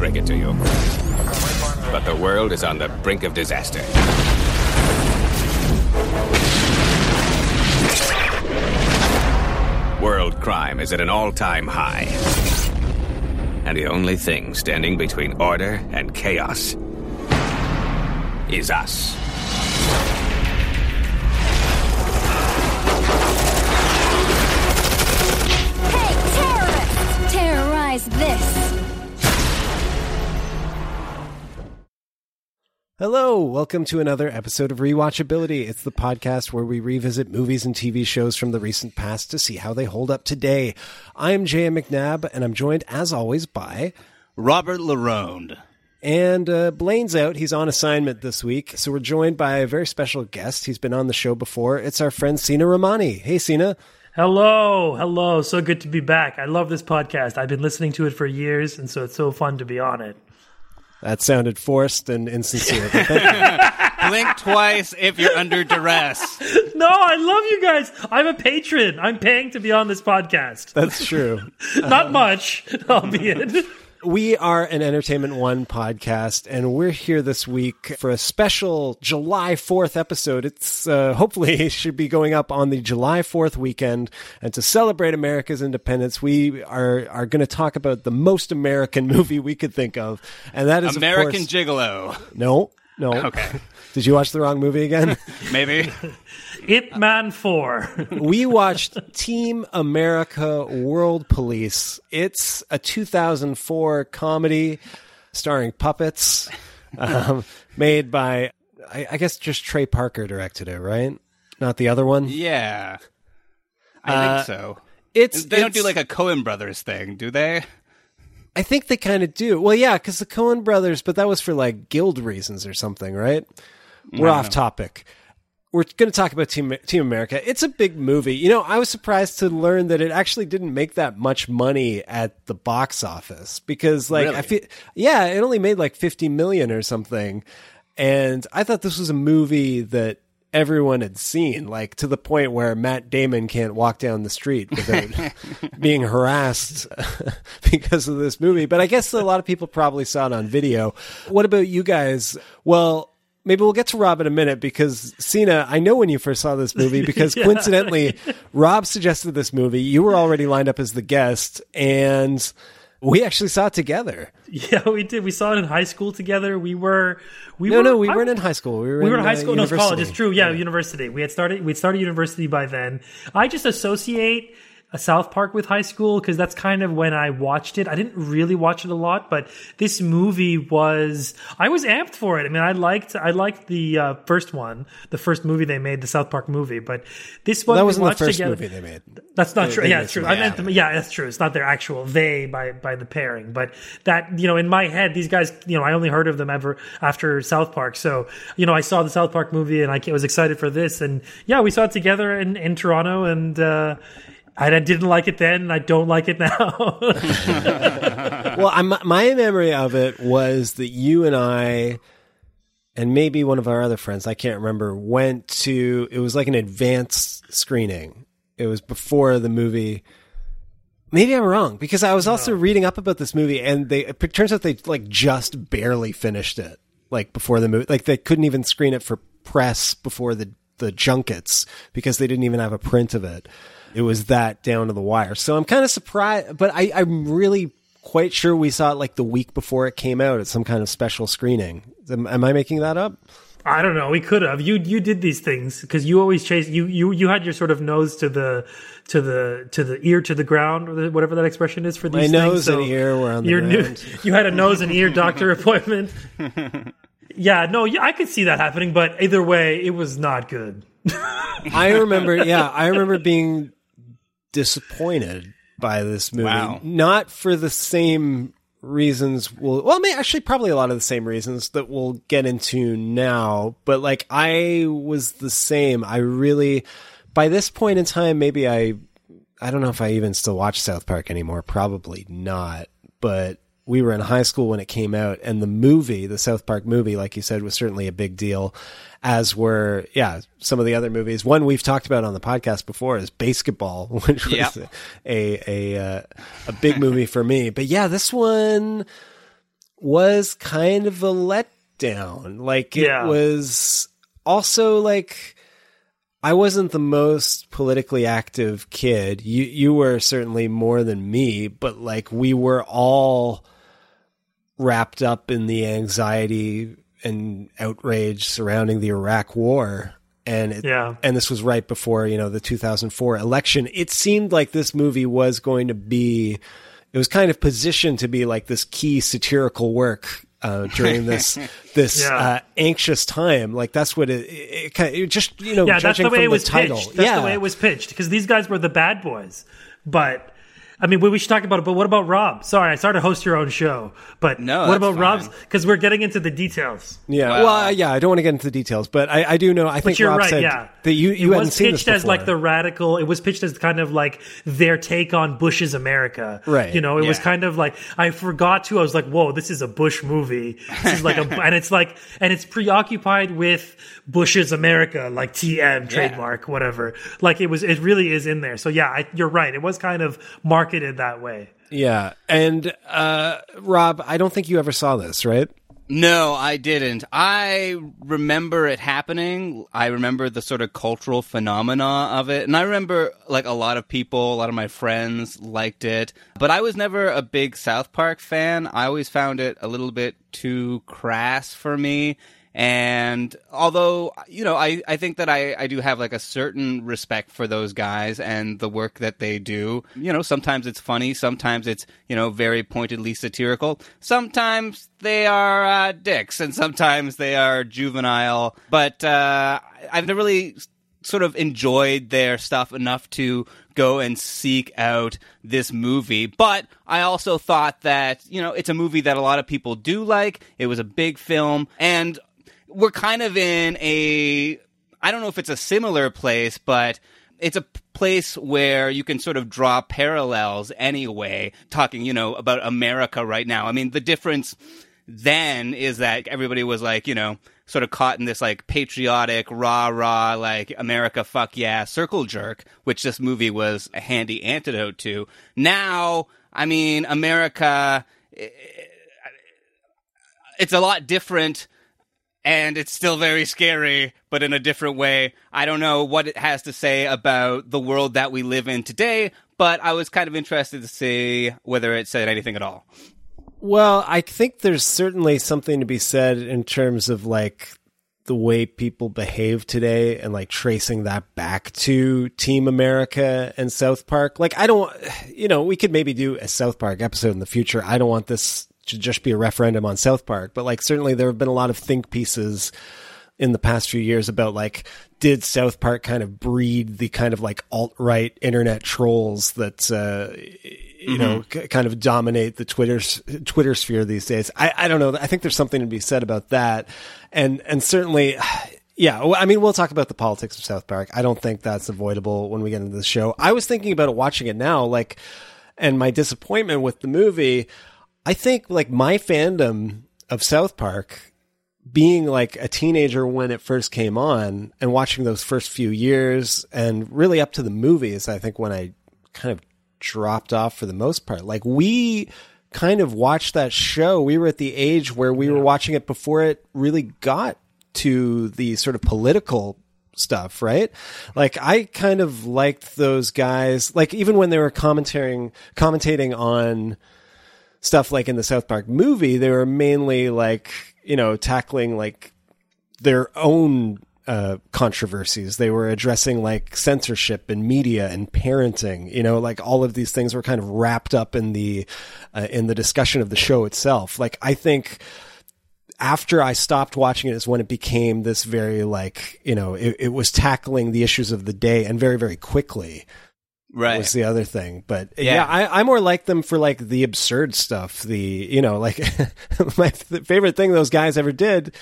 Break it to you, but the world is on the brink of disaster. World crime is at an all time high. And the only thing standing between order and chaos is us. Hello, welcome to another episode of Rewatchability. It's the podcast where we revisit movies and TV shows from the recent past to see how they hold up today. I'm J.M. McNabb, and I'm joined, as always, by Robert Larone. and uh, Blaine's out. He's on assignment this week, so we're joined by a very special guest. He's been on the show before. It's our friend Sina Romani. Hey, Sina. Hello, hello. So good to be back. I love this podcast. I've been listening to it for years, and so it's so fun to be on it. That sounded forced and insincere. but thank you. Blink twice if you're under duress. No, I love you guys. I'm a patron. I'm paying to be on this podcast. That's true. Not much, albeit. We are an Entertainment One podcast, and we're here this week for a special July 4th episode. It's uh, hopefully it should be going up on the July 4th weekend. And to celebrate America's independence, we are, are going to talk about the most American movie we could think of. And that is, American of course, Gigolo. no, no. Okay. Did you watch the wrong movie again? Maybe. It Man 4. we watched Team America World Police. It's a 2004 comedy starring puppets, um, made by, I, I guess, just Trey Parker directed it, right? Not the other one. Yeah. I Uh, think so. It's They don't do like a Coen Brothers thing, do they? I think they kind of do. Well, yeah, because the Coen Brothers, but that was for like guild reasons or something, right? We're off topic. We're going to talk about Team Team America. It's a big movie. You know, I was surprised to learn that it actually didn't make that much money at the box office because, like, I feel, yeah, it only made like fifty million or something. And I thought this was a movie that everyone had seen, like to the point where Matt Damon can't walk down the street without being harassed because of this movie. But I guess a lot of people probably saw it on video. What about you guys? Well, maybe we'll get to Rob in a minute because Sina, I know when you first saw this movie because coincidentally, Rob suggested this movie. You were already lined up as the guest, and we actually saw it together. yeah, we did. We saw it in high school together. We were. We No, were, no, we I- weren't in high school. We were, We were in uh, high school. No, it's college. It's true. Yeah, university. We had started. We'd started university by then. I just associate a South Park with high school because that's kind of when I watched it. I didn't really watch it a lot, but this movie was. I was amped for it. I mean, I liked. I liked the uh, first one, the first movie they made, the South Park movie. But this one That wasn't the first together- movie they made. That's not They- true. they Yeah, it's true. I meant them, yeah, that's true. It's not their actual they by by the pairing, but that you know, in my head, these guys, you know, I only heard of them ever after South Park. So you know, I saw the South Park movie and I was excited for this, and yeah, we saw it together in in Toronto, and uh, I didn't like it then, and I don't like it now. well, I'm, my memory of it was that you and I, and maybe one of our other friends, I can't remember, went to. It was like an advanced screening. It was before the movie. Maybe I'm wrong because I was also reading up about this movie, and they it turns out they like just barely finished it, like before the movie. Like they couldn't even screen it for press before the the junkets because they didn't even have a print of it. It was that down to the wire. So I'm kind of surprised, but I, I'm really quite sure we saw it like the week before it came out at some kind of special screening. Am, am I making that up? I don't know. We could have. You you did these things because you always chase. You you you had your sort of nose to the to the to the ear to the ground, or the- whatever that expression is for these. My these nose things. and ear were on the your new- you had a nose and ear doctor appointment. yeah, no, yeah, I could see that happening, but either way, it was not good. I remember, yeah, I remember being disappointed by this movie. Wow. Not for the same reasons. We'll, well, I mean, actually, probably a lot of the same reasons that we'll get into now. But like, I was the same. I really, by this point in time, maybe I, I don't know if I even still watch South Park anymore. Probably not. But we were in high school when it came out, and the movie, the South Park movie, like you said, was certainly a big deal. As were, yeah, some of the other movies. One we've talked about on the podcast before is BASEketball, which was Yep. a a uh, a big movie for me. But yeah, this one was kind of a letdown. Like it Yeah. was also like I wasn't the most politically active kid. You you were certainly more than me, but like we were all wrapped up in the anxiety and outrage surrounding the Iraq war. And it, Yeah. and this was right before, you know, the 2004 election. It seemed like this movie was going to be it was kind of positioned to be like this key satirical work uh, during this this Yeah. uh, anxious time. Like that's what it, it, it, it just you know yeah, that's the way it was title. pitched. That's yeah, the way it was pitched because these guys were the bad boys. But I mean, we, we should talk about it. But what about Rob? Sorry, I started to host your own show. But No, what about fine. Rob's? Because we're getting into the details. Yeah, Wow. well, uh, yeah, I don't want to get into the details, but I, I do know. I But think you're Rob right. said Yeah, that you you it hadn't was seen this pitched as like the radical. It was pitched as kind of like their take on Bush's America. Right. You know, it was kind of like I forgot to. I was like, whoa, this is a Bush movie. This is like a, and it's like, and it's preoccupied with Bush's America, like TM trademark, whatever. Like it was, it really is in there. So yeah, I, you're right. It was kind of marketed that way. yeah. And uh, Rob, I don't think you ever saw this, right? No, I didn't. I remember it happening. I remember the sort of cultural phenomena of it. And I remember like a lot of people, a lot of my friends liked it. But I was never a big South Park fan. I always found it a little bit too crass for me. And although, you know, I, I think that I, I do have like a certain respect for those guys and the work that they do. You know, sometimes it's funny, sometimes it's, you know, very pointedly satirical. Sometimes they are uh, dicks and sometimes they are juvenile. But uh, I've never really sort of enjoyed their stuff enough to go and seek out this movie. But I also thought that, you know, it's a movie that a lot of people do like. It was a big film. And we're kind of in a, I don't know if it's a similar place, but it's a place where you can sort of draw parallels anyway, talking, you know, about America right now. I mean, the difference then is that everybody was like, you know, sort of caught in this like patriotic, rah rah, like America fuck yeah circle jerk, which this movie was a handy antidote to. Now, I mean, America. It's a lot different and it's still very scary, but in a different way. I don't know what it has to say about the world that we live in today, but I was kind of interested to see whether it said anything at all. Well, I think there's certainly something to be said in terms of like the way people behave today and like tracing that back to Team America and South Park. Like, I don't, you know, we could maybe do a South Park episode in the future. I don't want this to just be a referendum on South Park, but like certainly there have been a lot of think pieces in the past few years about like did South Park kind of breed the kind of like alt right internet trolls that uh, you know c- kind of dominate the Twitter Twitter sphere these days. I, I don't know. I think there's something to be said about that, and and certainly. Yeah, I mean, we'll talk about the politics of South Park. I don't think that's avoidable when we get into the show. I was thinking about it watching it now, like, and my disappointment with the movie. I think like my fandom of South Park being like a teenager when it first came on and watching those first few years and really up to the movies, I think when I kind of dropped off for the most part. Like we kind of watched that show. We were at the age where we were watching it before it really got to the sort of political stuff, right? Like I kind of liked those guys. Like even when they were commentating commentating on stuff like in the South Park movie, they were mainly like you know tackling like their own uh, controversies. They were addressing like censorship and media and parenting. You know, like all of these things were kind of wrapped up in the uh, in the discussion of the show itself. Like I think after I stopped watching it is when it became this very like you know it, it was tackling the issues of the day and very very quickly. Right. Was the other thing, but uh, Yeah. yeah, I, I more like them for like the absurd stuff. The you know like my favorite thing those guys ever did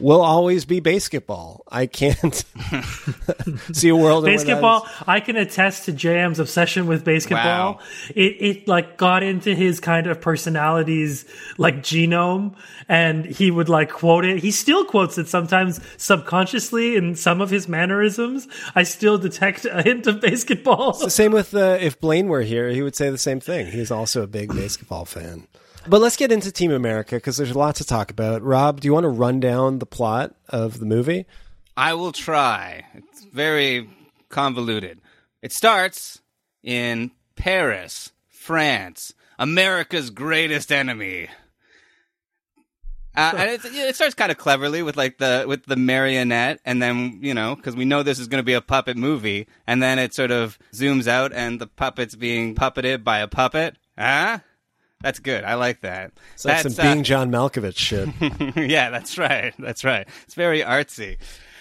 will always be BASEketball. I can't see a world in where that BASEketball i can attest to jm's obsession with BASEketball Wow. it, it like got into his kind of personalities like genome and he would like quote it he still quotes it sometimes subconsciously in some of his mannerisms i still detect a hint of BASEketball The same with uh, if Blaine were here, he would say the same thing. He's also a big BASEketball fan. But let's get into Team America because there's a lot to talk about. Rob, do you want to run down the plot of the movie? I will try. It's very convoluted. It starts in Paris, France, America's greatest enemy. Uh, and it starts kind of cleverly with like the with the marionette, and then you know because we know this is going to be a puppet movie, and then it sort of zooms out, and the puppet's being puppeted by a puppet. Huh? That's good. I like that. It's like That's, some uh, being John Malkovich shit. yeah, that's right. That's right. It's very artsy.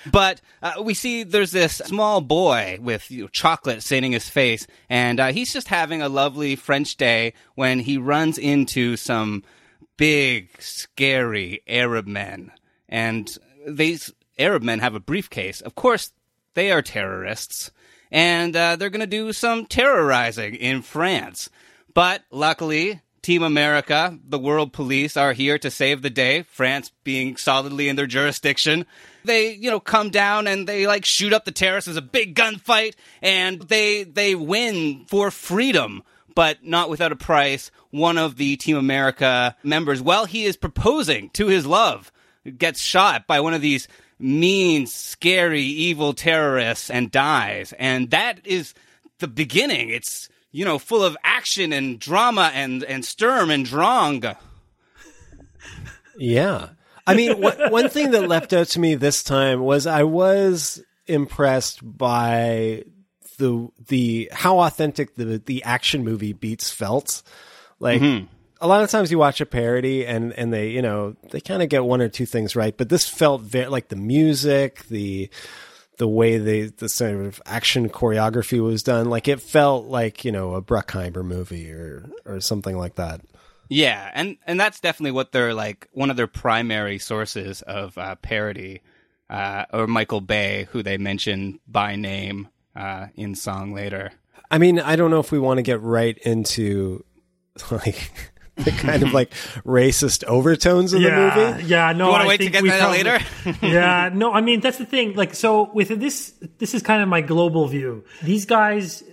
But uh, we see there's this small boy with you know, chocolate staining his face, and uh, he's just having a lovely French day when he runs into some big, scary Arab men. And these Arab men have a briefcase. Of course, they are terrorists, and uh, they're going to do some terrorizing in France. But luckily, Team America, the world police, are here to save the day, France being solidly in their jurisdiction. They, you know, come down and they like shoot up the terrace There's a big gunfight and they, they win for freedom, but not without a price. One of the Team America members, while he is proposing to his love, gets shot by one of these mean, scary, evil terrorists and dies. And that is the beginning. It's, you know, full of action and drama and, and Sturm and Drang. Yeah. I mean, one thing that left out to me this time was I was impressed by the the how authentic the the action movie beats felt. Like mm-hmm. a lot of times you watch a parody and and they you know they kind of get one or two things right, but this felt very like the music, the the way they the sort of action choreography was done, like it felt like you know a Bruckheimer movie or or something like that. Yeah, and and that's definitely what they're like one of their primary sources of uh, parody, uh, or Michael Bay, who they mention by name uh, in song later. I mean, I don't know if we want to get right into like the kind of like racist overtones of yeah, the movie. Yeah, no. You wanna I wait to get that probably- later? yeah, no. I mean, that's the thing. Like, so with this, this is kind of my global view. These guys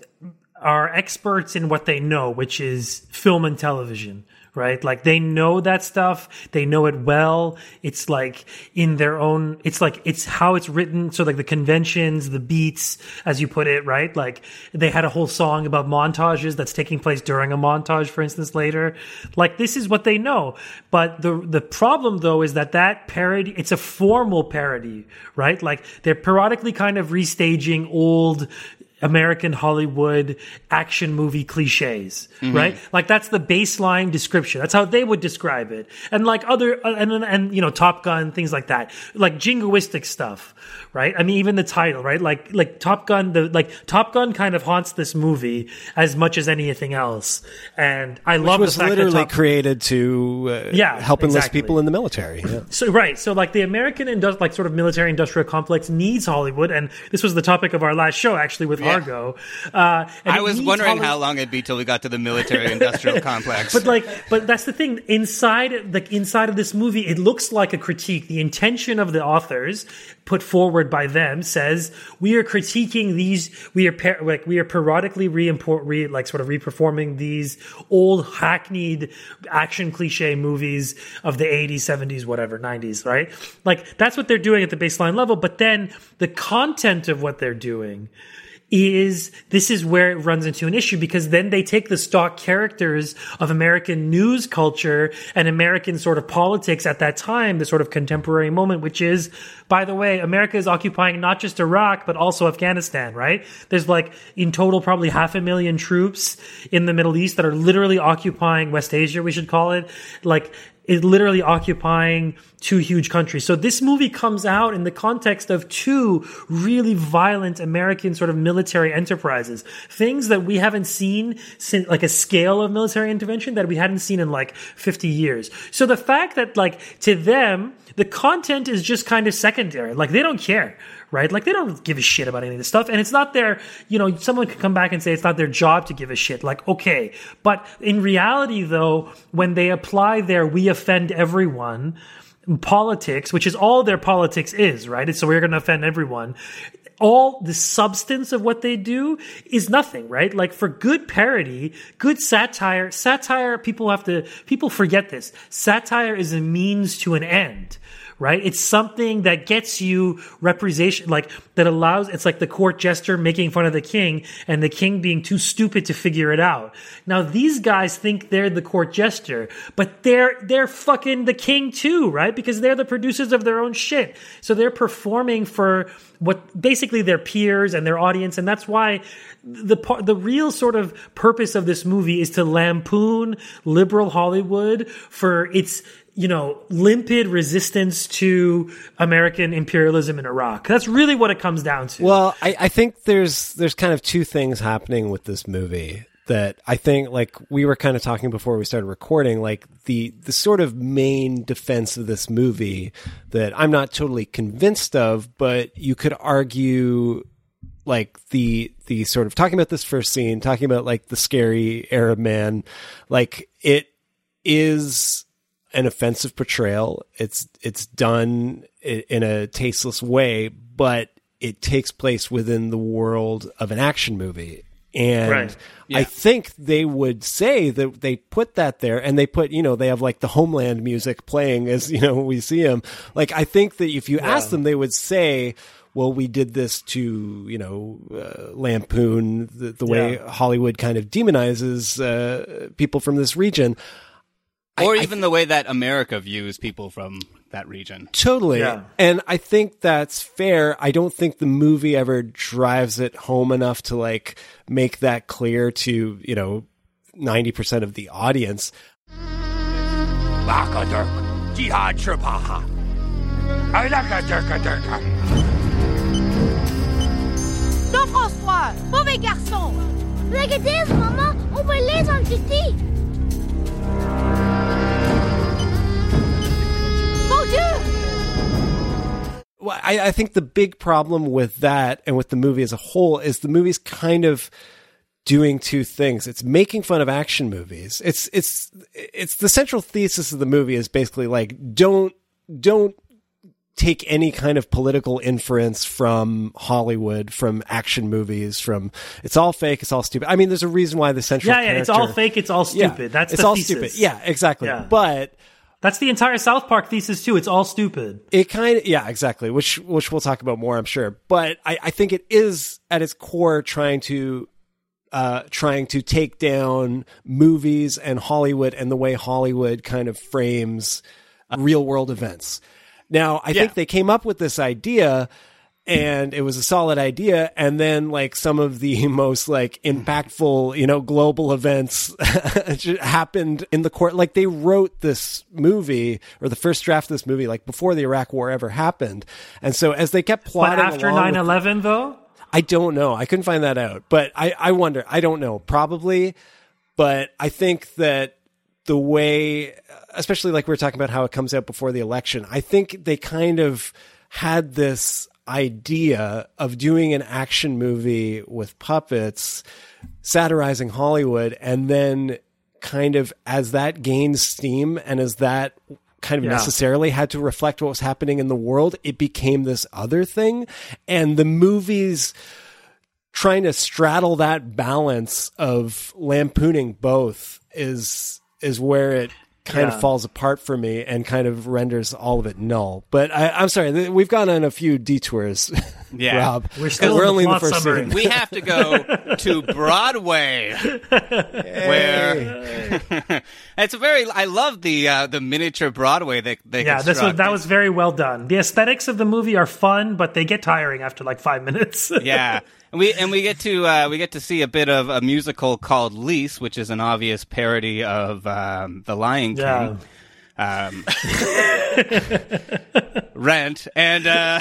are experts in what they know, which is film and television. Right? Like they know that stuff. They know it well. It's like in their own, it's like, it's how it's written. So like the conventions, the beats, as you put it, right? Like they had a whole song about montages that's taking place during a montage, for instance, later. Like this is what they know. But the, the problem though is that that parody, it's a formal parody, right? Like they're periodically kind of restaging old American Hollywood action movie cliches, right? Like that's the baseline description. That's how they would describe it. And like other, uh, and, and, and, you know, Top Gun, things like that. Like jingoistic stuff, right? I mean, even the title, right? Like, like Top Gun, the, like Top Gun kind of haunts this movie as much as anything else. And I Which love was the fact literally Top, created to uh, Yeah, help enlist exactly. people in the military. Yeah. So right, so like the American indus- like sort of military industrial complex needs Hollywood, and this was the topic of our last show actually with Yeah. Embargo. Uh, and I was wondering how long it'd be till we got to the military-industrial complex. But like, but that's the thing. Inside, like inside of this movie, it looks like a critique. The intention of the authors, put forward by them, says we are critiquing these. We are par- like we are periodically re-import, re like sort of reperforming these old hackneyed action cliche movies of the eighties, seventies, whatever, nineties. Right? Like that's what they're doing at the baseline level. But then the content of what they're doing is this is where it runs into an issue because then they take the stock characters of American news culture and American sort of politics at that time, the sort of contemporary moment, which is, by the way, America is occupying not just Iraq, but also Afghanistan, right? There's like in total probably half a million troops in the Middle East that are literally occupying West Asia, we should call it. Like, is literally occupying two huge countries. So this movie comes out in the context of two really violent American sort of military enterprises, things that we haven't seen since like a scale of military intervention that we hadn't seen in like 50 years. So the fact that like to them, the content is just kind of secondary. Like they don't care right? Like they don't give a shit about any of this stuff. And it's not their, you know, someone could come back and say it's not their job to give a shit. Like, okay. But in reality, though, when they apply their we offend everyone politics, which is all their politics is, right? So we're going to offend everyone. All the substance of what they do is nothing, right? Like for good parody, good satire, satire, people have to, people forget this. Satire is a means to an end right? It's something that gets you representation, like that allows, it's like the court jester making fun of the king and the king being too stupid to figure it out. Now these guys think they're the court jester, but they're, they're fucking the king too, right? Because they're the producers of their own shit. So they're performing for what basically their peers and their audience. And that's why the part, the real sort of purpose of this movie is to lampoon liberal Hollywood for its, you know, limpid resistance to American imperialism in Iraq. That's really what it comes down to. Well, I, I think there's there's kind of two things happening with this movie that I think like we were kind of talking before we started recording, like the the sort of main defense of this movie that I'm not totally convinced of, but you could argue like the the sort of talking about this first scene, talking about like the scary Arab man, like it is an offensive portrayal. It's it's done in a tasteless way, but it takes place within the world of an action movie. And Right. I think they would say that they put that there and they put, you know, they have like the homeland music playing as, you know, we see them. Like, I think that if you ask them, they would say, well, we did this to, you know, uh, lampoon the, the way Yeah. Hollywood kind of demonizes uh, people from this region. Or I- I even the way that America views people from that region. Totally. Yeah. And I think that's fair. I don't think the movie ever drives it home enough to like make that clear to, you know, 90% of the audience. Non, François! Mauvais garçon! Regardez, maman, on va les amputer! Mon Dieu! Well, I, I think the big problem with that and with the movie as a whole is the movie's kind of doing two things. It's making fun of action movies. It's it's it's the central thesis of the movie is basically like don't don't take any kind of political inference from Hollywood, from action movies, from it's all fake, it's all stupid. I mean, there's a reason why the central yeah, yeah, it's all fake, it's all Yeah, stupid. That's it's the all thesis. stupid. Yeah, exactly. Yeah. But That's the entire South Park thesis too. It's all stupid. it kind of yeah exactly which which we'll talk about more i'm sure but i i think it is at its core trying to uh trying to take down movies and hollywood and the way hollywood kind of frames uh, real world events now i think they came up with this idea and it was a solid idea and then like some of the most like impactful you know global events happened in the court like they wrote this movie or the first draft of this movie like before the iraq war ever happened and so as they kept But plotting after along 9 with- 11, though, I don't know. I couldn't find that out, but I, I wonder. I don't know. Probably, but I think that the way, especially like we're talking about how it comes out before the election, I think they kind of had this idea of doing an action movie with puppets satirizing Hollywood and then kind of as that gained steam and as that kind of Yeah. necessarily had to reflect what was happening in the world, it became this other thing. And the movies trying to straddle that balance of lampooning both is is where it kind Yeah. of falls apart for me and kind of renders all of it null. But I, I'm sorry, th- we've gone on a few detours, Yeah. Rob. We're still we're in the only in the first summary. scene. we have to go to Broadway, where it's a very. I love the uh, the miniature Broadway they they Yeah, this was that was very well done. The aesthetics of the movie are fun, but they get tiring after like five minutes. yeah. And we and we get to uh, we get to see a bit of a musical called Lease, which is an obvious parody of um, The Lion King. Yeah. um, Rent, and uh,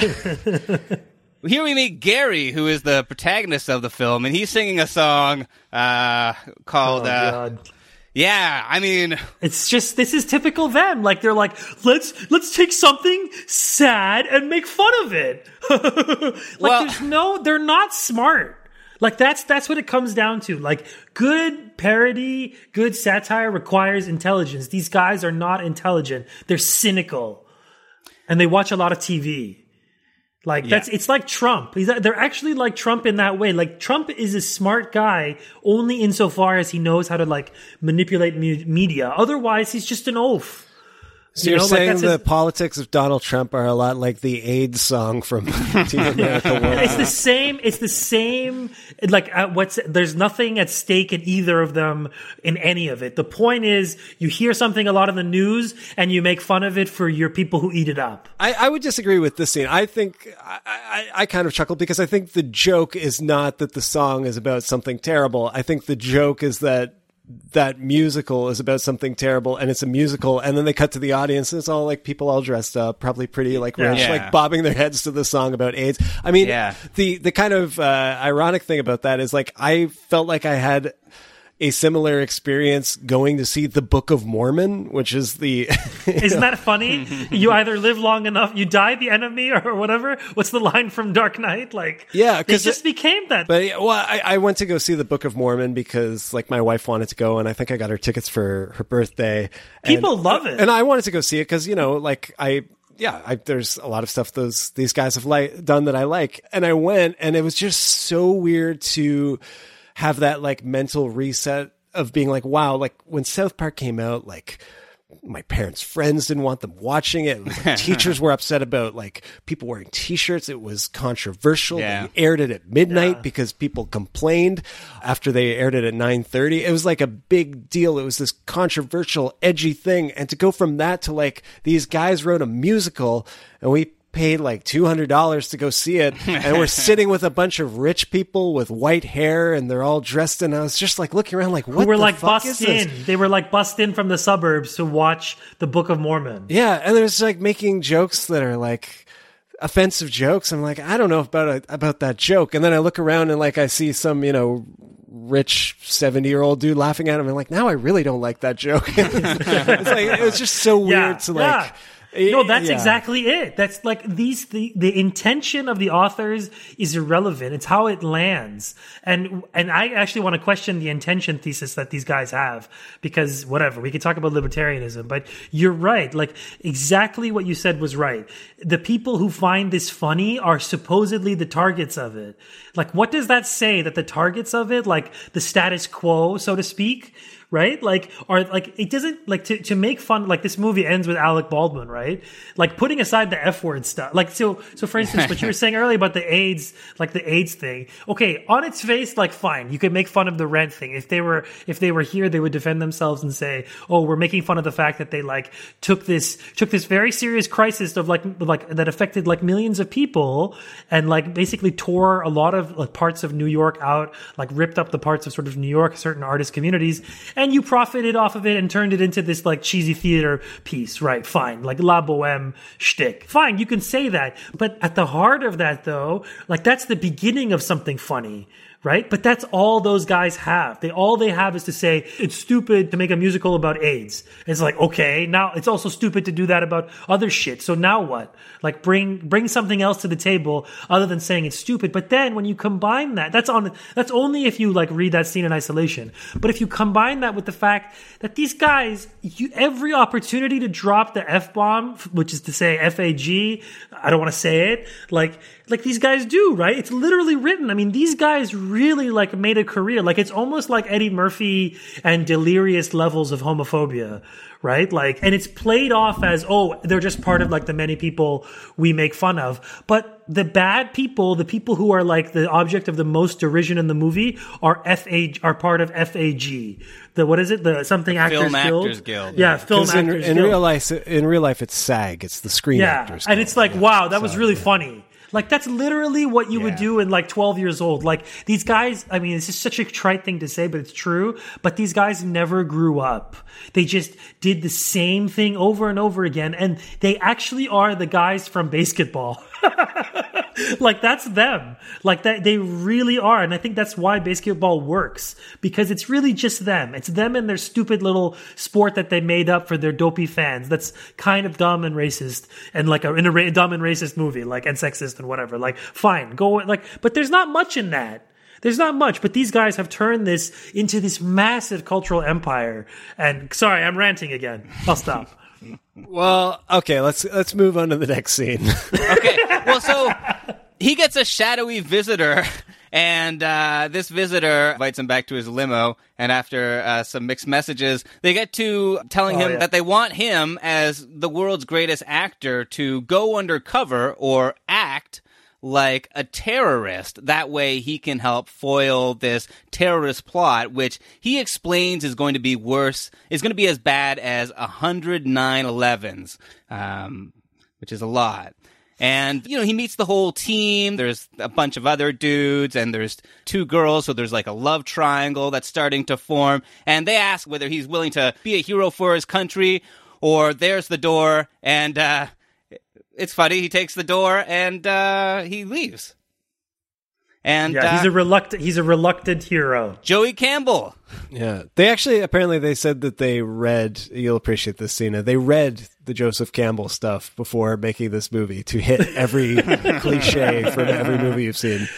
here we meet Gary, who is the protagonist of the film, and he's singing a song uh, called. Oh, uh, God. Yeah, I mean, It's just this is typical them. Like they're like, let's let's take something sad and make fun of it. like Well- there's no, they're not smart. Like that's that's what it comes down to. Like good parody, good satire requires intelligence. These guys are not intelligent. They're cynical, and they watch a lot of TV. Like that's it's like Trump. He's they're actually like Trump in that way. Like Trump is a smart guy only insofar as he knows how to like manipulate me- media. Otherwise, he's just an oaf. So You you're know, like, saying that's the his- politics of Donald Trump are a lot like the AIDS song from Team America World. It's the same. It's the same. Like uh, what's there's nothing at stake in either of them in any of it. The point is, you hear something a lot in the news and you make fun of it for your people who eat it up. I, I would disagree with this scene. I think I, I, I kind of chuckled because I think the joke is not that the song is about something terrible. I think the joke is that that musical is about something terrible and it's a musical and then they cut to the audience and it's all like people all dressed up probably pretty like rich Yeah. like bobbing their heads to the song about aids i mean Yeah. the the kind of uh, ironic thing about that is like i felt like i had a similar experience going to see the book of mormon which is the Isn't that funny? you either live long enough, you die the enemy, or whatever. What's the line from Dark Knight? Like, Yeah, it 'cause just became that. But well, I, I went to go see the Book of Mormon because like my wife wanted to go, and I think I got her tickets for her birthday. And- People love it. and I wanted to go see it because you know, like I. Yeah, I, there's a lot of stuff those these guys have like done that I like, and I went, and it was just so weird to have that like mental reset of being like, wow, like when South Park came out, like my parents' friends didn't want them watching it. It like teachers were upset about like people wearing T-shirts. It was controversial. Yeah. They aired it at midnight because people complained after they aired it at nine thirty. It was like a big deal. It was this controversial, edgy thing, and to go from that to like these guys wrote a musical, and we paid like two hundred dollars to go see it, and we're sitting with a bunch of rich people with white hair, and they're all dressed. And I was just like looking around, like what who were the like bust in. They were like bust in from the suburbs to watch the Book of Mormon. Yeah, and there's like making jokes that are like offensive jokes. I'm like, I don't know about about that joke. And then I look around and like I see some, you know, rich 70 year old dude laughing at him. And like, now I really don't like that joke. it's like it was just so weird Yeah, to like. yeah. No, that's Yeah. exactly it. That's like these the the intention of the authors is irrelevant. It's how it lands. And and I actually want to question the intention thesis that these guys have because whatever, we could talk about libertarianism, but you're right. Like exactly what you said was right. The people who find this funny are supposedly the targets of it. Like what does that say that the targets of it, like the status quo, so to speak, right? Like, or like, it doesn't like to, to make fun. Like, this movie ends with Alec Baldwin, right? Like, putting aside the F word stuff. Like, so, so for instance, what you were saying earlier about the AIDS, like the AIDS thing. Okay, on its face, like, fine, you could make fun of the rent thing. If they were, if they were here, they would defend themselves and say, "Oh, we're making fun of the fact that they like took this, took this very serious crisis of like, like that affected like millions of people, and like basically tore a lot of like parts of New York out, like ripped up the parts of sort of New York, certain artist communities, and you profited off of it and turned it into this like cheesy theater piece, right? Fine, like La Boheme shtick. Fine, you can say that, but at the heart of that, though, like that's the beginning of something funny. Right? But that's all those guys have. They all they have is to say it's stupid to make a musical about AIDS. It's like okay, now it's also stupid to do that about other shit. So now what? Like bring bring something else to the table other than saying it's stupid. But then when you combine that, that's on that's only if you like read that scene in isolation. But if you combine that with the fact that these guys, you, every opportunity to drop the f bomb, which is to say f a g, I don't want to say it, like like these guys do, right? It's literally written. I mean, these guys really like made a career. Like it's almost like Eddie Murphy and delirious levels of homophobia, right? Like, and it's played off as, oh, they're just part of like the many people we make fun of. But the bad people, the people who are like the object of the most derision in the movie are FA, are part of FAG. The, what is it? The something actors Film guild? Actors Guild. Yeah, film 'Cause in, actors in guild. real life, in real life, it's SAG. It's the Screen Yeah, Actors. and it's like, Yeah. wow, that was really yeah. funny. Like that's literally what you would do in like 12 years old. Like these guys, I mean, it's just such a trite thing to say, but it's true. But these guys never grew up. They just did the same thing over and over again. And they actually are the guys from BASEketball. like that's them. Like that they really are. And I think that's why BASEketball works because it's really just them. It's them and their stupid little sport that they made up for their dopey fans. That's kind of dumb and racist and like a, in a ra- dumb and racist movie, like and sexist and whatever. Like fine, go like, but there's not much in that. There's not much, but these guys have turned this into this massive cultural empire. And sorry, I'm ranting again. I'll stop. Well, okay, let's let's move on to the next scene. okay. Well, so he gets a shadowy visitor, and uh, this visitor invites him back to his limo. And after uh, some mixed messages, they get to telling Oh, him yeah. that they want him as the world's greatest actor to go undercover or act like a terrorist. That way he can help foil this terrorist plot, which he explains is going to be worse, is going to be as bad as a hundred 9-11s, um, which is a lot. And, you know, he meets the whole team. There's a bunch of other dudes and there's two girls. So there's like a love triangle that's starting to form. And they ask whether he's willing to be a hero for his country or there's the door. And, uh, it's funny. He takes the door and, uh, he leaves. And, Yeah, he's uh, a reluctant. He's a reluctant hero. Joey Campbell. yeah, they actually apparently they said that they read. You'll appreciate this, Sina. They read the Joseph Campbell stuff before making this movie to hit every cliche from every movie you've seen.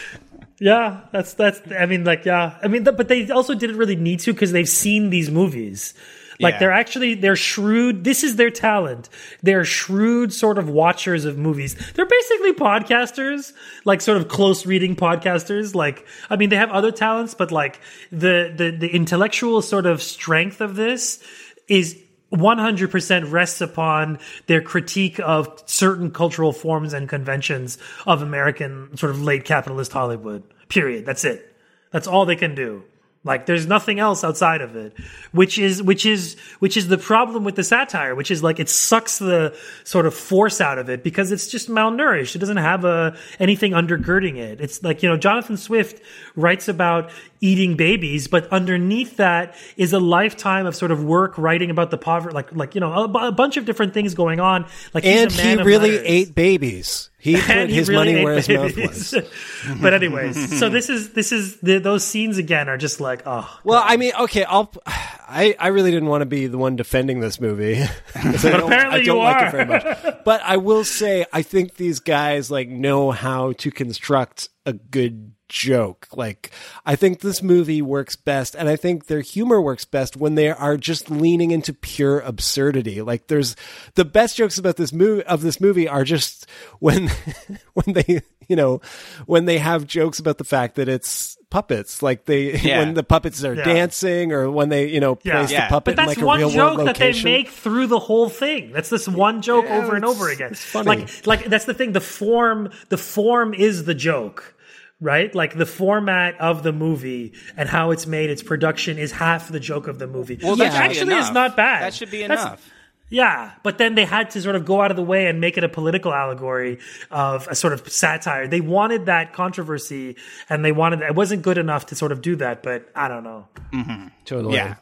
Yeah, that's that's. I mean, like, yeah, I mean, th- but they also didn't really need to because they've seen these movies. Like Yeah. they're actually they're shrewd. This is their talent. They're shrewd sort of watchers of movies. They're basically podcasters, like sort of close reading podcasters. Like I mean, they have other talents, but like the the the intellectual sort of strength of this is 100% rests upon their critique of certain cultural forms and conventions of American sort of late capitalist Hollywood. Period. That's it. That's all they can do. Like there's nothing else outside of it, which is which is which is the problem with the satire, which is like it sucks the sort of force out of it because it's just malnourished. It doesn't have a anything undergirding it. It's like you know Jonathan Swift writes about eating babies, but underneath that is a lifetime of sort of work writing about the poverty, like like you know a, a bunch of different things going on. Like he's And he really letters. ate babies. He put And he his really money where his mouth was. but anyways, so this is this is the, those scenes again are just like oh Well, I mean, okay, I'll. I, I really didn't want to be the one defending this movie, don't, apparently I don't you like are. it very much. But I will say, I think these guys like know how to construct a good joke. Like, I think this movie works best, and I think their humor works best when they are just leaning into pure absurdity. Like, there's the best jokes about this movie of this movie are just when when they you know when they have jokes about the fact that it's puppets like they Yeah. when the puppets are Yeah. dancing or when they you know Yeah. place Yeah. the puppet But that's in like a one real joke world that they make through the whole thing. That's this one joke Yeah, over and over again. it's funny. Like, like that's the thing. The form, the form is the joke, right? Like the format of the movie and how it's made, its production is half the joke of the movie. Well, Which that actually is not bad. That should be That's- enough. Yeah, but then they had to sort of go out of the way and make it a political allegory of a sort of satire. They wanted that controversy, and they wanted it wasn't good enough to sort of do that. But I don't know. totally Yeah.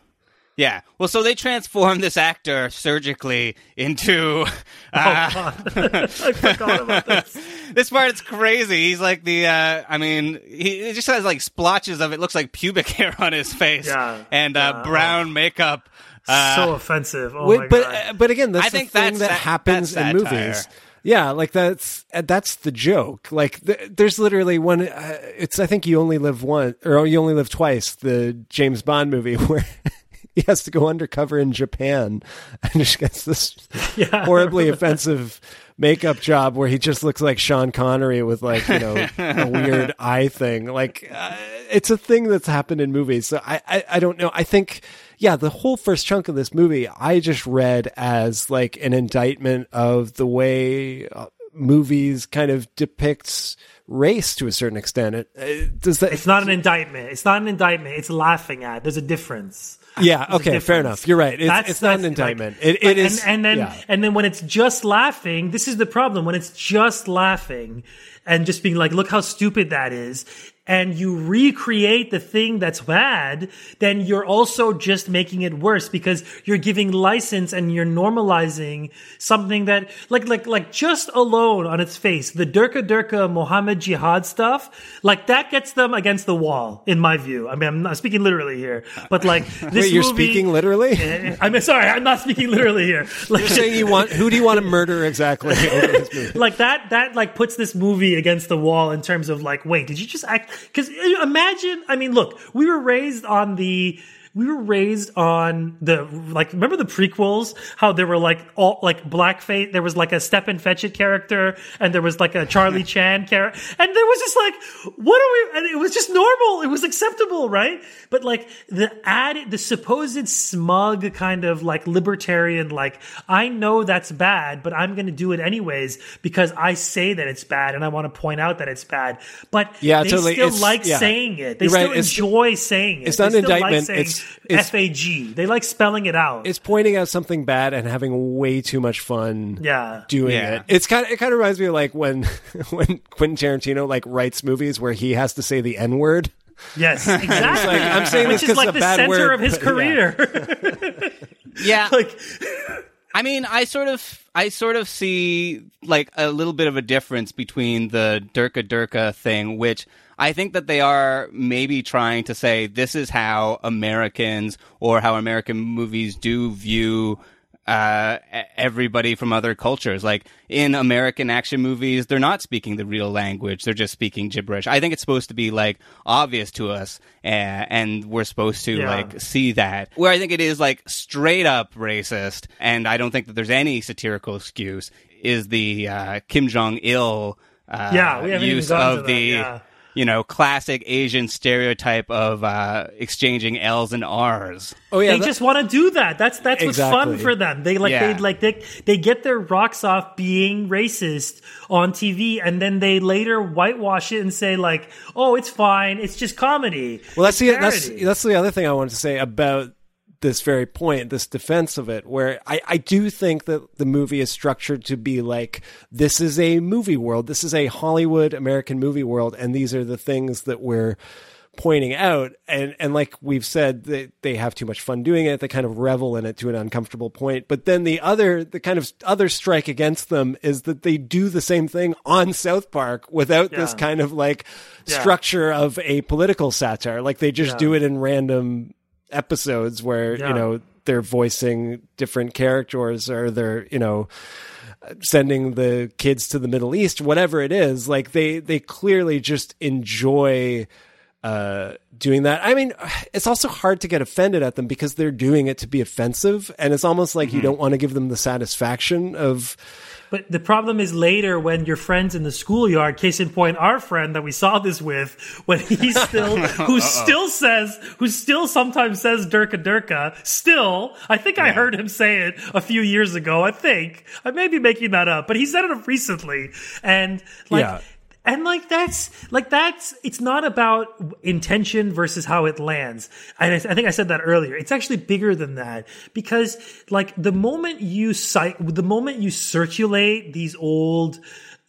Yeah. Well, so they transform this actor surgically into. Uh, Oh, God. I forgot about this. this part is crazy. He's like the. Uh, I mean, he it just has like splotches of it. Looks like pubic hair on his face. Yeah. And uh, Yeah. brown makeup. Uh, so offensive. Oh Wait, my but uh, but again, that's I the think thing that's that sa- happens that's in satire. movies. Yeah, like that's uh, that's the joke. Like th- there's literally one. Uh, it's I think you only live one or you only live twice. The James Bond movie where. He has to go undercover in Japan and just gets this Yeah. horribly offensive makeup job where he just looks like Sean Connery with like you know a weird eye thing. Like uh, it's a thing that's happened in movies. So I, I I don't know. I think yeah, the whole first chunk of this movie I just read as like an indictment of the way uh, movies kind of depicts race to a certain extent. It, uh, does that? it's not an indictment. It's not an indictment. It's laughing at. There's a difference. Yeah. Okay. Fair enough. You're right. It's, it's not an that's, like- indictment. it, like, it is. and, and then yeah. and then when it's just laughing, this is the problem. When it's just laughing and just being like, "Look how stupid that is," and you recreate the thing that's bad, then you're also just making it worse because you're giving license and you're normalizing something that, like, like, like, just alone on its face, the Durka Durka Mohammed Jihad stuff, like that gets them against the wall, in my view. I mean, I'm not speaking literally here, but like this Wait, you're movie- speaking literally. I'm sorry, I'm not speaking literally here. Like, You're saying you want who do you want to murder exactly? over this movie? like that that like puts this movie against the wall in terms of like, wait, did you just act? Because uh, imagine, I mean, look, we were raised on the. We were raised on the like. Remember the prequels? How there were like all like blackface. There was like a Stepin Fetchit character, and there was like a Charlie Chan character, and there was just like, what are we? And it was just normal. It was acceptable, right? But like the added, the supposed smug kind of like libertarian, like I know that's bad, but I'm going to do it anyways because I say that it's bad and I want to point out that it's bad. But Yeah, they totally. still It's- like yeah. saying it. They You're still right. It's- enjoy saying it. it's not an still like indictment. Saying It's- it's- FAG. They like spelling it out. It's pointing out something bad and having way too much fun. yeah. Doing Yeah. it, it's kind of it kind of reminds me of like when when Quentin Tarantino like writes movies where he has to say the n word. Yes, exactly. like, I'm saying Which this is 'cause like it's a the bad center word, of his but- yeah. career. yeah. like, I mean, I sort of, I sort of see like a little bit of a difference between the Durka Durka thing, which I think that they are maybe trying to say this is how Americans or how American movies do view uh, everybody from other cultures. Like in American action movies, they're not speaking the real language; they're just speaking gibberish. I think it's supposed to be like obvious to us, uh, and we're supposed to Yeah. like see that. Where I think it is like straight up racist, and I don't think that there's any satirical excuse, is the uh, Kim Jong Il uh, Yeah, we haven't even use of the yeah. You know classic Asian stereotype of uh, exchanging L's and R's. Oh yeah, they that- just want to do that. That's that's what's fun for them. They like Yeah. they like they they get their rocks off being racist on TV, and then they later whitewash it and say like, "Oh, it's fine. It's just comedy." Well, that's It's the that's that's the other thing I wanted to say about this very point, this defense of it, where I, I do think that the movie is structured to be like this is a movie world, this is a Hollywood American movie world, and these are the things that we're pointing out. And and like we've said they, they have too much fun doing it. They kind of revel in it to an uncomfortable point. But then the other the kind of other strike against them is that they do the same thing on South Park without this kind of like Yeah. structure of a political satire. Like they just Yeah. do it in random episodes where Yeah. you know they're voicing different characters or they're you know sending the kids to the Middle East, whatever it is, like they they clearly just enjoy uh doing that. I mean, it's also hard to get offended at them because they're doing it to be offensive and it's almost like you don't want to give them the satisfaction of But the problem is later when your friends in the schoolyard, case in point, our friend that we saw this with, when he still, who still says, who still sometimes says Durka Durka, still, I think I heard him say it a few years ago. I think I may be making that up, but he said it recently, and like. Yeah. And like that's like that's it's not about intention versus how it lands. And I, I think I said that earlier. It's actually bigger than that because like the moment you cite, the moment you circulate these old,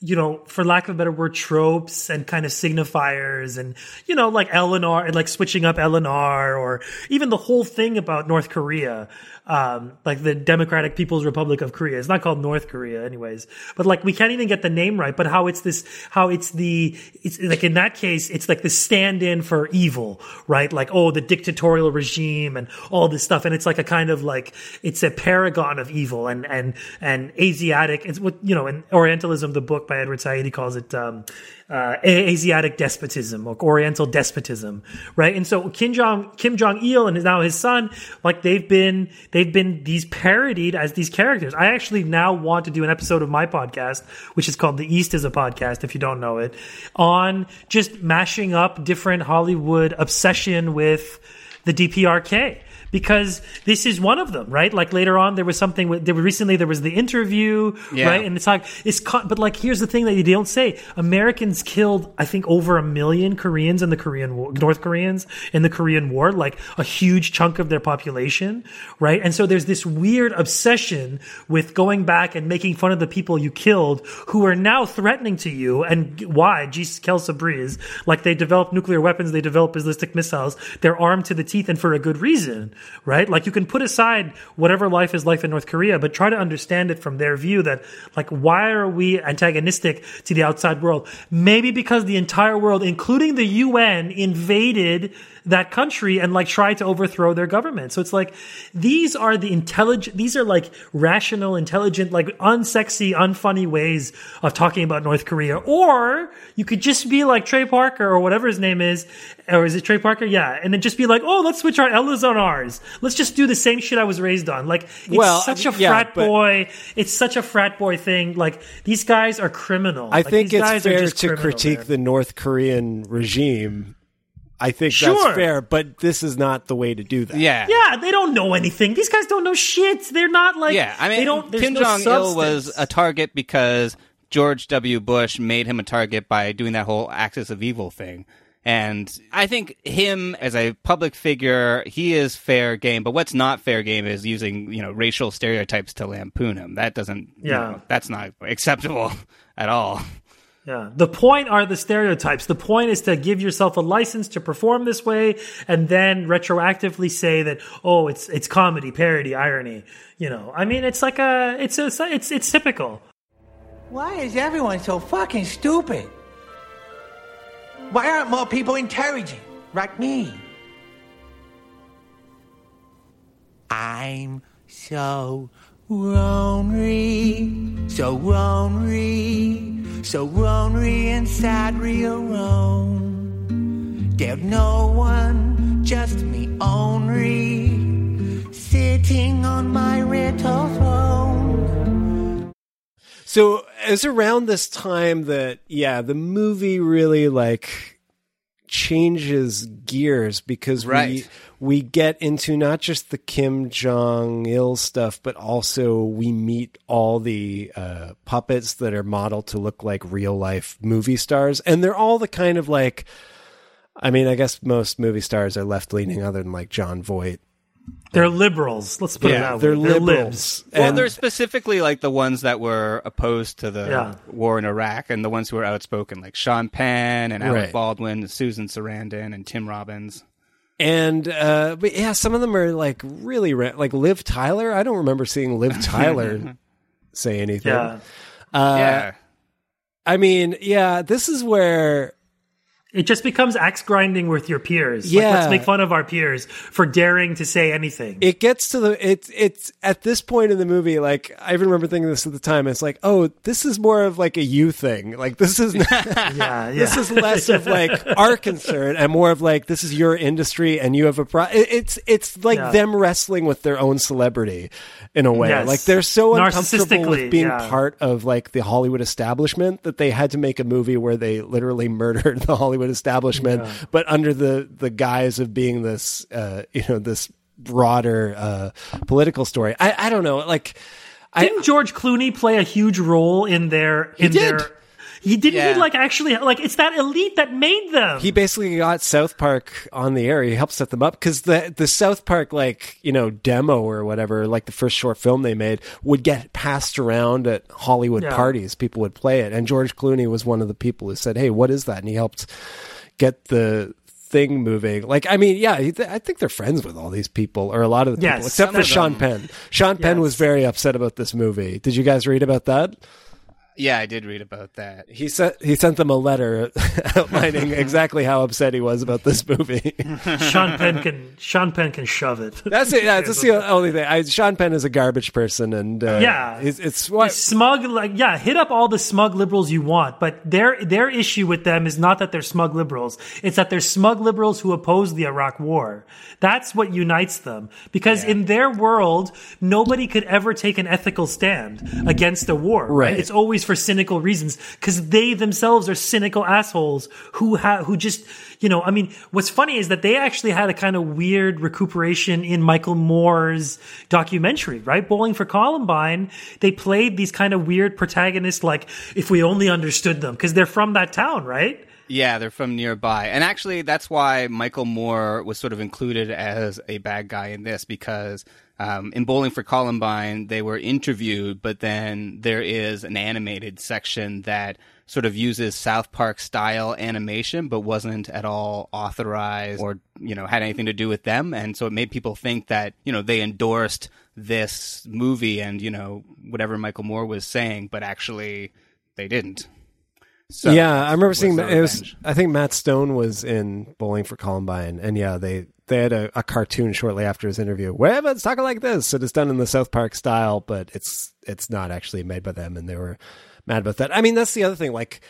you know, for lack of a better word, tropes and kind of signifiers and, you know, like Eleanor, and like switching up Eleanor or even the whole thing about North Korea um, like the Democratic People's Republic of Korea. It's not called North Korea, anyways. But like we can't even get the name right. But how it's this, how it's the, it's like in that case, it's like the stand-in for evil, right? Like oh, the dictatorial regime and all this stuff, and it's like a kind of like it's a paragon of evil and and and Asiatic. It's what you know in Orientalism, the book by Edward Said, he calls it. Um, uh, Asiatic despotism or Oriental despotism, right? And so Kim Jong Kim Jong Il and now his son, like they've been they've been these parodied as these characters. I actually now want to do an episode of my podcast, which is called The East is a Podcast, if you don't know it, on just mashing up different Hollywood obsession with the DPRK because this is one of them, right? Like later on, there was something. With, there recently there was the interview, Yeah. right? And it's like it's co- but like here's the thing that you don't say: Americans killed, I think, over a million Koreans in the Korean War, North Koreans in the Korean War, like a huge chunk of their population, right? And so there's this weird obsession with going back and making fun of the people you killed, who are now threatening to you. And why? Jesus Kelsa Breeze, like they develop nuclear weapons, they develop ballistic missiles, they're armed to the teeth, and for a good reason, right? Like you can put aside whatever life is life in North Korea, but try to understand it from their view that, like, why are we antagonistic to the outside world? Maybe because the entire world, including the UN, invaded that country and like try to overthrow their government. So it's like these are the intelligent, these are like rational, intelligent, like unsexy, unfunny ways of talking about North Korea. Or you could just be like Trey Parker or whatever his name is, or is it Trey Parker? Yeah, and then just be like, oh, let's switch our L's on ours. Let's just do the same shit I was raised on. Like it's Well, such a yeah, frat boy. It's such a frat boy thing. Like these guys are criminal. I Like, think these it's fair to critique man. the North Korean regime. I think Sure. that's fair, but this is not the way to do that. Yeah. Yeah, they don't know anything. These guys don't know shit. They're not like yeah, I mean, they don't. there's Kim no Jong Il was a target because George W. Bush made him a target by doing that whole axis of evil thing. And I think him as a public figure, he is fair game. But what's not fair game is using you know racial stereotypes to lampoon him. That doesn't. you Yeah. know, that's not acceptable at all. Yeah. The point are the stereotypes. The point is to give yourself a license to perform this way and then retroactively say that, oh, it's, it's comedy, parody, irony. You know, I mean, it's like a, it's a, it's, it's typical. Why is everyone so fucking stupid? Why aren't more people intelligent like me? I'm so lonely, so lonely, so lonely inside real Rome. There's no one, just me only, sitting on my little throne. So it's around this time that yeah, the movie really like changes gears because Right. we we get into not just the Kim Jong Il stuff, but also we meet all the uh, puppets that are modeled to look like real life movie stars, and they're all the kind of like. I mean, I guess most movie stars are left leaning, other than like Jon Voight. They're liberals. Let's put it that they're way. They're liberals. libs. Well, And- they're specifically like the ones that were opposed to the Yeah. war in Iraq and the ones who were outspoken, like Sean Penn and Alec Right. Baldwin, Susan Sarandon, and Tim Robbins. And uh but yeah, some of them are like really ra- like Liv Tyler. I don't remember seeing Liv Tyler say anything. Yeah. Uh, yeah. I mean, yeah, this is where It just becomes axe grinding with your peers. Like, Yeah. let's make fun of our peers for daring to say anything. it gets to the it's it's at this point in the movie like I even remember thinking this at the time it's like, "Oh, this is more of like a you thing. Like this is not, yeah, yeah. this is less of like our concern and more of like this is your industry and you have a pro it- it's it's like Yeah. them wrestling with their own celebrity in a way Yes. like they're so uncomfortable Narcissistically, with being yeah. part of like the hollywood establishment that they had to make a movie where they literally murdered the hollywood establishment but under the the guise of being this uh you know this broader uh political story i i don't know like I, Didn't George Clooney play a huge role in their in did. their He didn't Yeah. he like actually like it's that elite that made them. he basically got South Park on the air. He helped set them up because the the South Park like you know demo or whatever, like the first short film they made, would get passed around at Hollywood Yeah. parties. People would play it, and George Clooney was one of the people who said, "Hey, what is that?" And he helped get the thing moving. Like, I mean, yeah, I think they're friends with all these people or a lot of the Yes, people, except for Sean. Penn. Sean Penn was very upset about this movie. Did you guys read about that? Yeah, I did read about that. He sent he sent them a letter outlining exactly how upset he was about this movie. Sean Penn can Sean Penn can shove it. That's it. Yeah, that's the only thing. I, Sean Penn is a garbage person, and uh, Yeah. it's, it's what smug like yeah hit up all the smug liberals you want but their their issue with them is not that they're smug liberals it's that they're smug liberals who oppose the iraq war that's what unites them because in their world nobody could ever take an ethical stand against a war right, Right. it's always for cynical reasons because they themselves are cynical assholes who have who just you know i mean what's funny is that they actually had a kind of weird recuperation in michael moore's documentary right bowling for columbine they played these kind of weird protagonists like if we only understood them because they're from that town right Yeah, they're from nearby. And actually, that's why Michael Moore was sort of included as a bad guy in this because um, in Bowling for Columbine, they were interviewed, but then there is an animated section that sort of uses South Park style animation, but wasn't at all authorized or, you know, had anything to do with them. And so it made people think that, you know, they endorsed this movie and, you know, whatever Michael Moore was saying, but actually they didn't. So yeah, I remember seeing. It was. I think Matt Stone was in Bowling for Columbine, and yeah, they they had a, a cartoon shortly after his interview. Where it's talking like this, and it's done in the South Park style, but it's it's not actually made by them, and they were mad about that. I mean, that's the other thing. Like,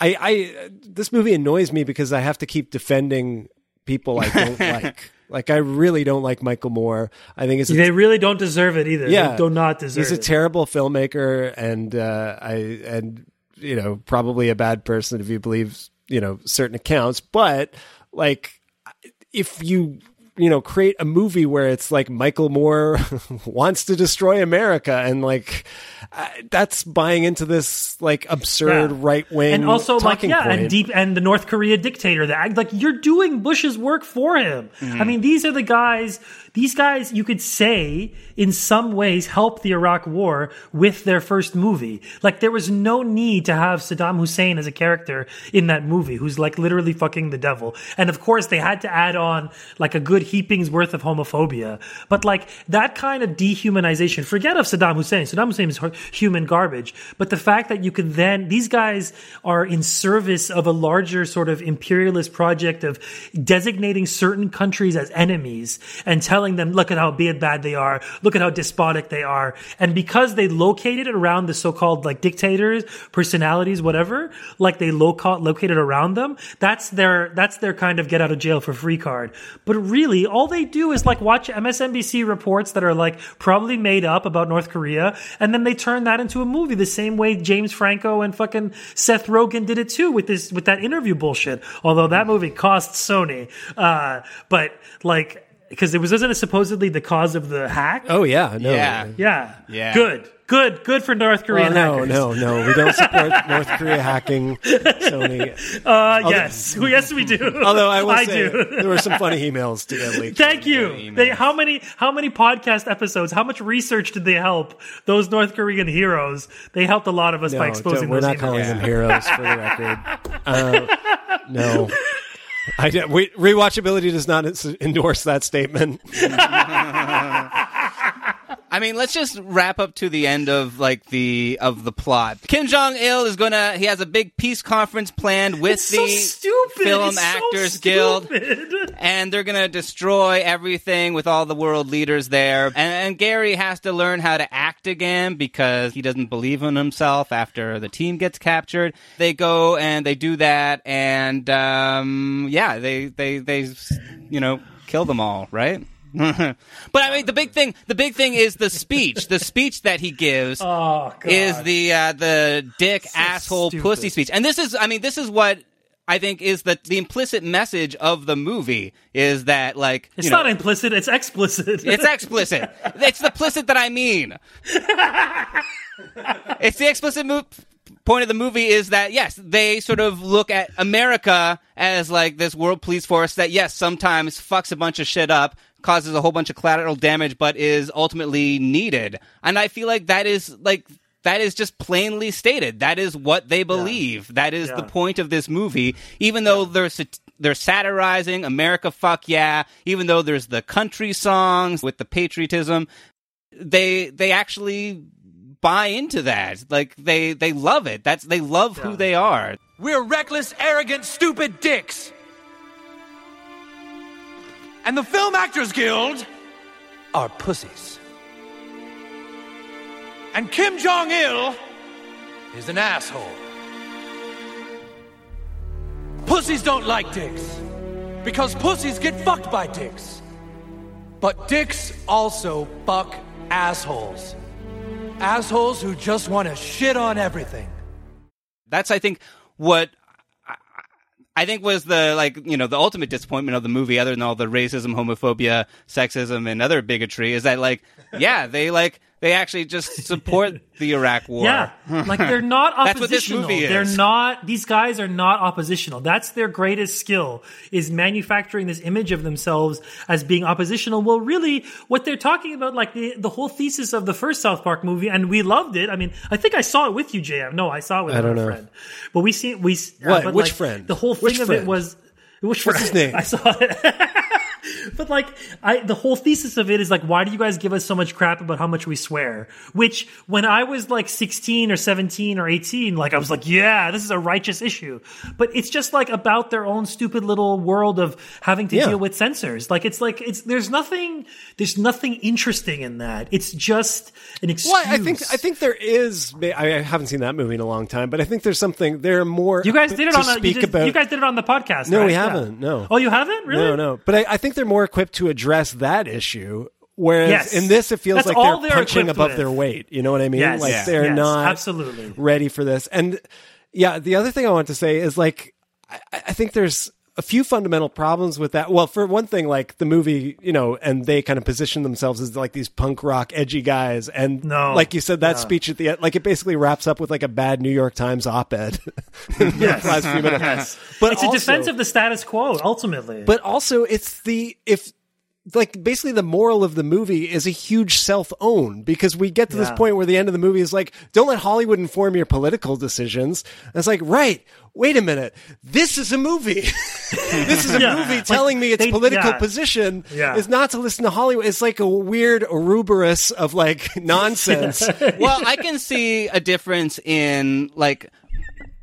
I, I this movie annoys me because I have to keep defending people I don't like. Like, I really don't like Michael Moore. I think it's a they really don't deserve it either yeah, they do not deserve He's a it terrible filmmaker, and uh, I and you know probably a bad person if you believe you know certain accounts. But like, if you you know create a movie where it's like Michael Moore wants to destroy America, and like uh, that's buying into this like absurd Yeah. right wing and also like yeah point. and deep and the north korea dictator that like you're doing bush's work for him Mm-hmm. i mean these are the guys these guys you could say in some ways helped the iraq war with their first movie. Like there was no need to have saddam hussein as a character in that movie who's like literally fucking the devil. And of course they had to add on like a good heaping's worth of homophobia. But like that kind of dehumanization forget of saddam hussein. Saddam hussein is human garbage. But the fact that you can then these guys are in service of a larger sort of imperialist project of designating certain countries as enemies and telling them look at how bad bad they are look at how despotic they are. And because they located it around the so-called like dictators personalities whatever like they loca- located around them that's their that's their kind of get out of jail for free card. But really all they do is like watch msnbc reports that are like probably made up about north korea and then they turn that into a movie the same way james franco and fucking seth rogen did it too with this with that interview bullshit. Although that movie cost sony. Uh but like because it was wasn't it supposedly the cause of the hack oh yeah, no, Yeah. yeah Yeah. good good good for north Well, korean no, hackers. no, no. We don't support North Korea hacking Sony. uh yes yes we do Although I will I say do there were some funny emails to get leaked. Thank you. They, how many how many podcast episodes? How much research did they help those North Korean heroes? They helped a lot of us by exposing don't- we're those not calling emails. them heroes for the record. Uh, no. I we, rewatchability does not endorse that statement. I mean, let's just wrap up to the end of like the of the plot. Kim Jong Il is gonna. He has a big peace conference planned with It's the so. Film It's so Actors Guild, stupid. and they're gonna destroy everything with all the world leaders there. And, and Gary has to learn how to act again because he doesn't believe in himself after the team gets captured. They go and they do that, and um, yeah, they they they you know kill them all, right? but I mean, the big thing, the big thing is the speech. The speech that he gives Oh is the uh, the dick asshole stupid. pussy speech, and this is, I mean, this is what I think is the the implicit message of the movie is that like it's you know, not implicit. It's explicit. it's explicit. it's the implicit that I mean. it's the explicit mo- point of the movie is that yes, they sort of look at America as like this world police force that yes, sometimes fucks a bunch of shit up, causes a whole bunch of collateral damage, but is ultimately needed. And I feel like that is like that is just plainly stated. That is what they believe. That is the point of this movie. Even though they're sat- they're satirizing America, fuck yeah. Even though there's the country songs with the patriotism, they they actually buy into that. Like they they love it. That's they love who they are. We're reckless, arrogant, stupid dicks. And the Film Actors Guild are pussies. And Kim Jong il is an asshole. Pussies don't like dicks because pussies get fucked by dicks. But dicks also fuck assholes. Assholes who just want to shit on everything. That's I think what I think was the like you know the ultimate disappointment of the movie, other than all the racism, homophobia, sexism, and other bigotry, is that like yeah they like they actually just support the Iraq War. Yeah, like they're not oppositional. That's what this oppositional. movie is. They're not. These guys are not oppositional. That's their greatest skill is manufacturing this image of themselves as being oppositional. Well, really, what they're talking about, like the the whole thesis of the first South Park movie, and we loved it. I mean, I think I saw it with you, JM. No, I saw it with I don't know. friend. But we see we. uh, What? but, Which like, friend? The whole thing Which of it was. Which What's friend? his name? I saw it. But like, I the whole thesis of it is like, why do you guys give us so much crap about how much we swear? Which, when I was like sixteen or seventeen or eighteen, like I was like, yeah, this is a righteous issue. But it's just like about their own stupid little world of having to Yeah. deal with censors. Like it's like it's there's nothing there's nothing interesting in that. It's just an excuse. Well, I think I think there is. I haven't seen that movie in a long time, but I think there's something. There are more. you guys did it on the, you, just- about. you guys did it on the podcast. No, right? we haven't. No. Oh, you haven't really? No, no. But I, I think they're more equipped to address that issue. Whereas Yes. in this, it feels That's like they're they're punching above with. their weight. You know what I mean? Yes. Like Yeah. they're Yes, not absolutely. ready for this. And yeah, the other thing I want to say is like, I, I think there's a few fundamental problems with that. Well, for one thing, like the movie, you know, and they kind of position themselves as like these punk rock edgy guys. And No. like you said, that Yeah. speech at the end, like it basically wraps up with like a bad New York Times op-ed. Yes. last few minutes. Yes. But it's a defense of the status quo, ultimately. but also it's the if like basically the moral of the movie is a huge self own because we get to this point where the end of the movie is like don't let hollywood inform your political decisions and it's like right wait a minute this is a movie this is a Yeah. movie Like, telling me its they- political yeah. position Yeah. is not to listen to hollywood it's like a weird ouroboros of like nonsense well, I can see a difference in like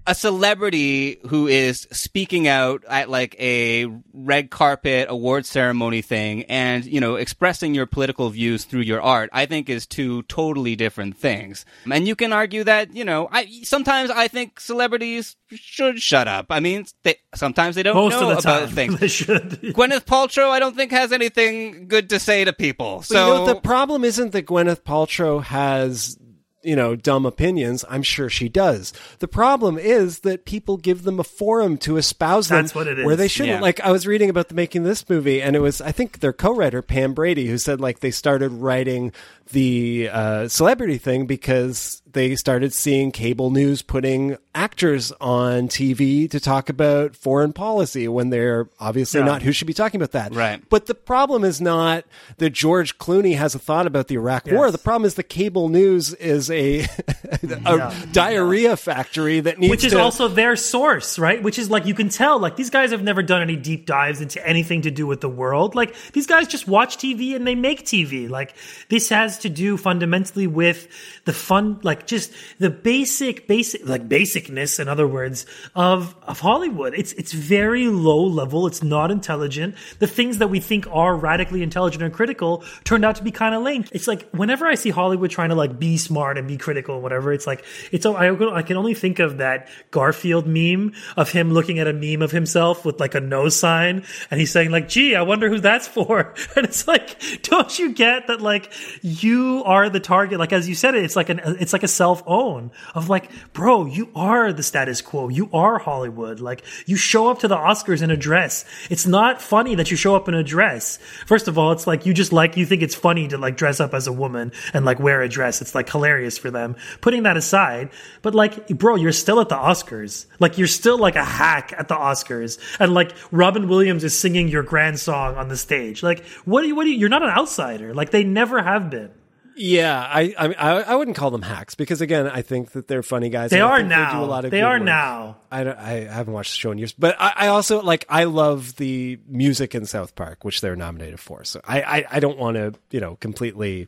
a celebrity who is speaking out at like a red carpet award ceremony thing and, you know, expressing your political views through your art, I think is two totally different things. And you can argue that, you know, I sometimes I think celebrities should shut up. I mean, they sometimes they don't Most know of the about time, things. they should. Gwyneth Paltrow, I don't think has anything good to say to people. But So you know, the problem isn't that Gwyneth Paltrow has, you know, dumb opinions. I'm sure she does. The problem is that people give them a forum to espouse them That's what it where is. they shouldn't. Yeah. Like I was reading about the making of this movie, and it was I think their co-writer Pam Brady who said like they started writing the uh, celebrity thing because they started seeing cable news putting actors on TV to talk about foreign policy when they're obviously Yeah. not who should be talking about that. Right. But the problem is not that George Clooney has a thought about the Iraq War. The problem is the cable news is a, a diarrhea factory that needs which is to, also their source, right? Which is like you can tell, like these guys have never done any deep dives into anything to do with the world. Like these guys just watch TV and they make TV. Like this has to do fundamentally with the fun, like just the basic, basic, like basicness, in other words, of of Hollywood. It's it's very low level. It's not intelligent. The things that we think are radically intelligent and critical turned out to be kind of lame. It's like whenever I see Hollywood trying to like be smart and be critical and whatever, it's like it's I, I can only think of that Garfield meme of him looking at a meme of himself with like a no sign and he's saying like, "Gee, I wonder who that's for." And it's like, don't you get that like you are the target? Like as you said it, it's like an it's like a self own of like, bro, you are the status quo. You are Hollywood. Like, you show up to the Oscars in a dress. It's not funny that you show up in a dress. First of all, it's like you just like, you think it's funny to like dress up as a woman and like wear a dress. It's like hilarious for them. Putting that aside, but like, bro, you're still at the Oscars. Like, you're still like a hack at the Oscars. And like, Robin Williams is singing your grand song on the stage. Like, what do you, what do you, you're not an outsider. Like, they never have been. Yeah, I, I, I wouldn't call them hacks because again, I think that they're funny guys. They are now. They, do a lot of They are work. now. I, don't- I haven't watched the show in years, but I, I also like I love the music in South Park, which they're nominated for. So I I, I don't want to you know completely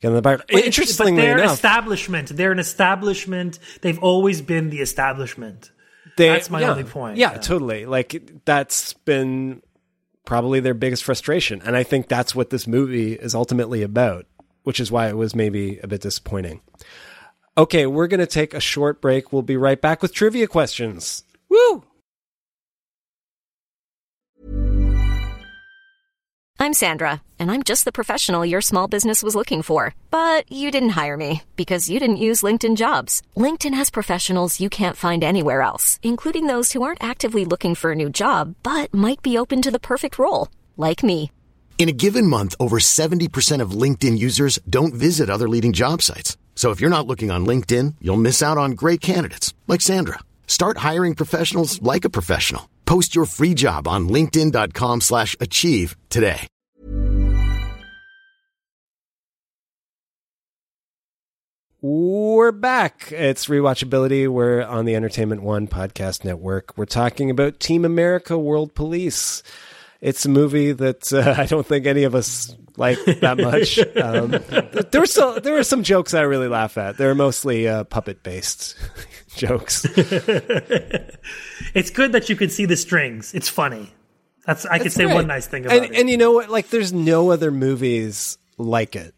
get in the bar. But Interestingly but they're enough, establishment. They're an establishment. They've always been the establishment. they, That's my yeah, only point. Yeah, Yeah. totally. Like that's been probably their biggest frustration, and I think that's what this movie is ultimately about, which is why it was maybe a bit disappointing. Okay, we're going to take a short break. We'll be right back with trivia questions. Woo! I'm Sandra, and I'm just the professional your small business was looking for. But you didn't hire me because you didn't use LinkedIn jobs. LinkedIn has professionals you can't find anywhere else, including those who aren't actively looking for a new job but might be open to the perfect role, like me. In a given month, over 70% of LinkedIn users don't visit other leading job sites. So if you're not looking on LinkedIn, you'll miss out on great candidates like Sandra. Start hiring professionals like a professional. Post your free job on linkedin.com/achieve today. We're back. It's rewatchability. We're on the Entertainment One podcast network. We're talking about Team America: World Police. It's a movie that uh, I don't think any of us like that much. um, there were so, there were some jokes I really laugh at. They're mostly uh, puppet based jokes. It's good that you can see the strings. It's funny. That's I could say Right. one nice thing about and, it. and you know what? Like, there's no other movies like it.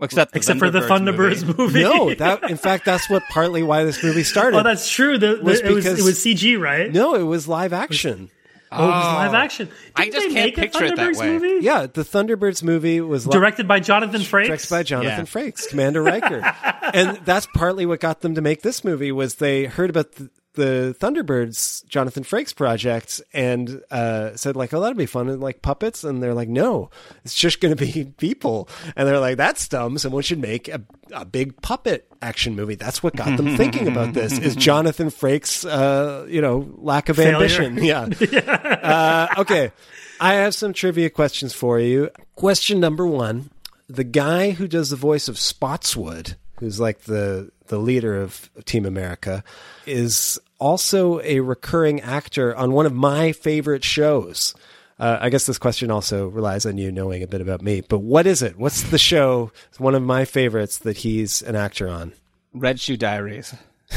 Except the Except for the Thunderbirds Thunderbirds movie. No, that in fact, that's what partly why this movie started. oh, that's true. The, the- Was it was it was CG, right? no, it was live action. Oh, it was oh. live action. I Didn't just they can't make a picture it that Thunderbirds way. Movie? Yeah, the Thunderbirds movie was li- Directed by Jonathan Frakes. directed by Jonathan Yeah. Frakes, Commander Riker, and that's partly what got them to make this movie. Was they heard about the, the Thunderbirds Jonathan Frakes project and uh, said like, "Oh, that'd be fun," and like puppets, and they're like, "No, it's just going to be people," and they're like, "That's dumb. Someone should make a, a big puppet action movie." That's what got them thinking about this. Is Jonathan Frakes, uh, you know, lack of Failure. ambition? Yeah. uh, okay, I have some trivia questions for you. Question number one: The guy who does the voice of Spotswood, who's like the the leader of Team America, is also a recurring actor on one of my favorite shows. Uh, I guess this question also relies on you knowing a bit about me. But what is it? What's the show? It's one of my favorites that he's an actor on. Red Shoe Diaries.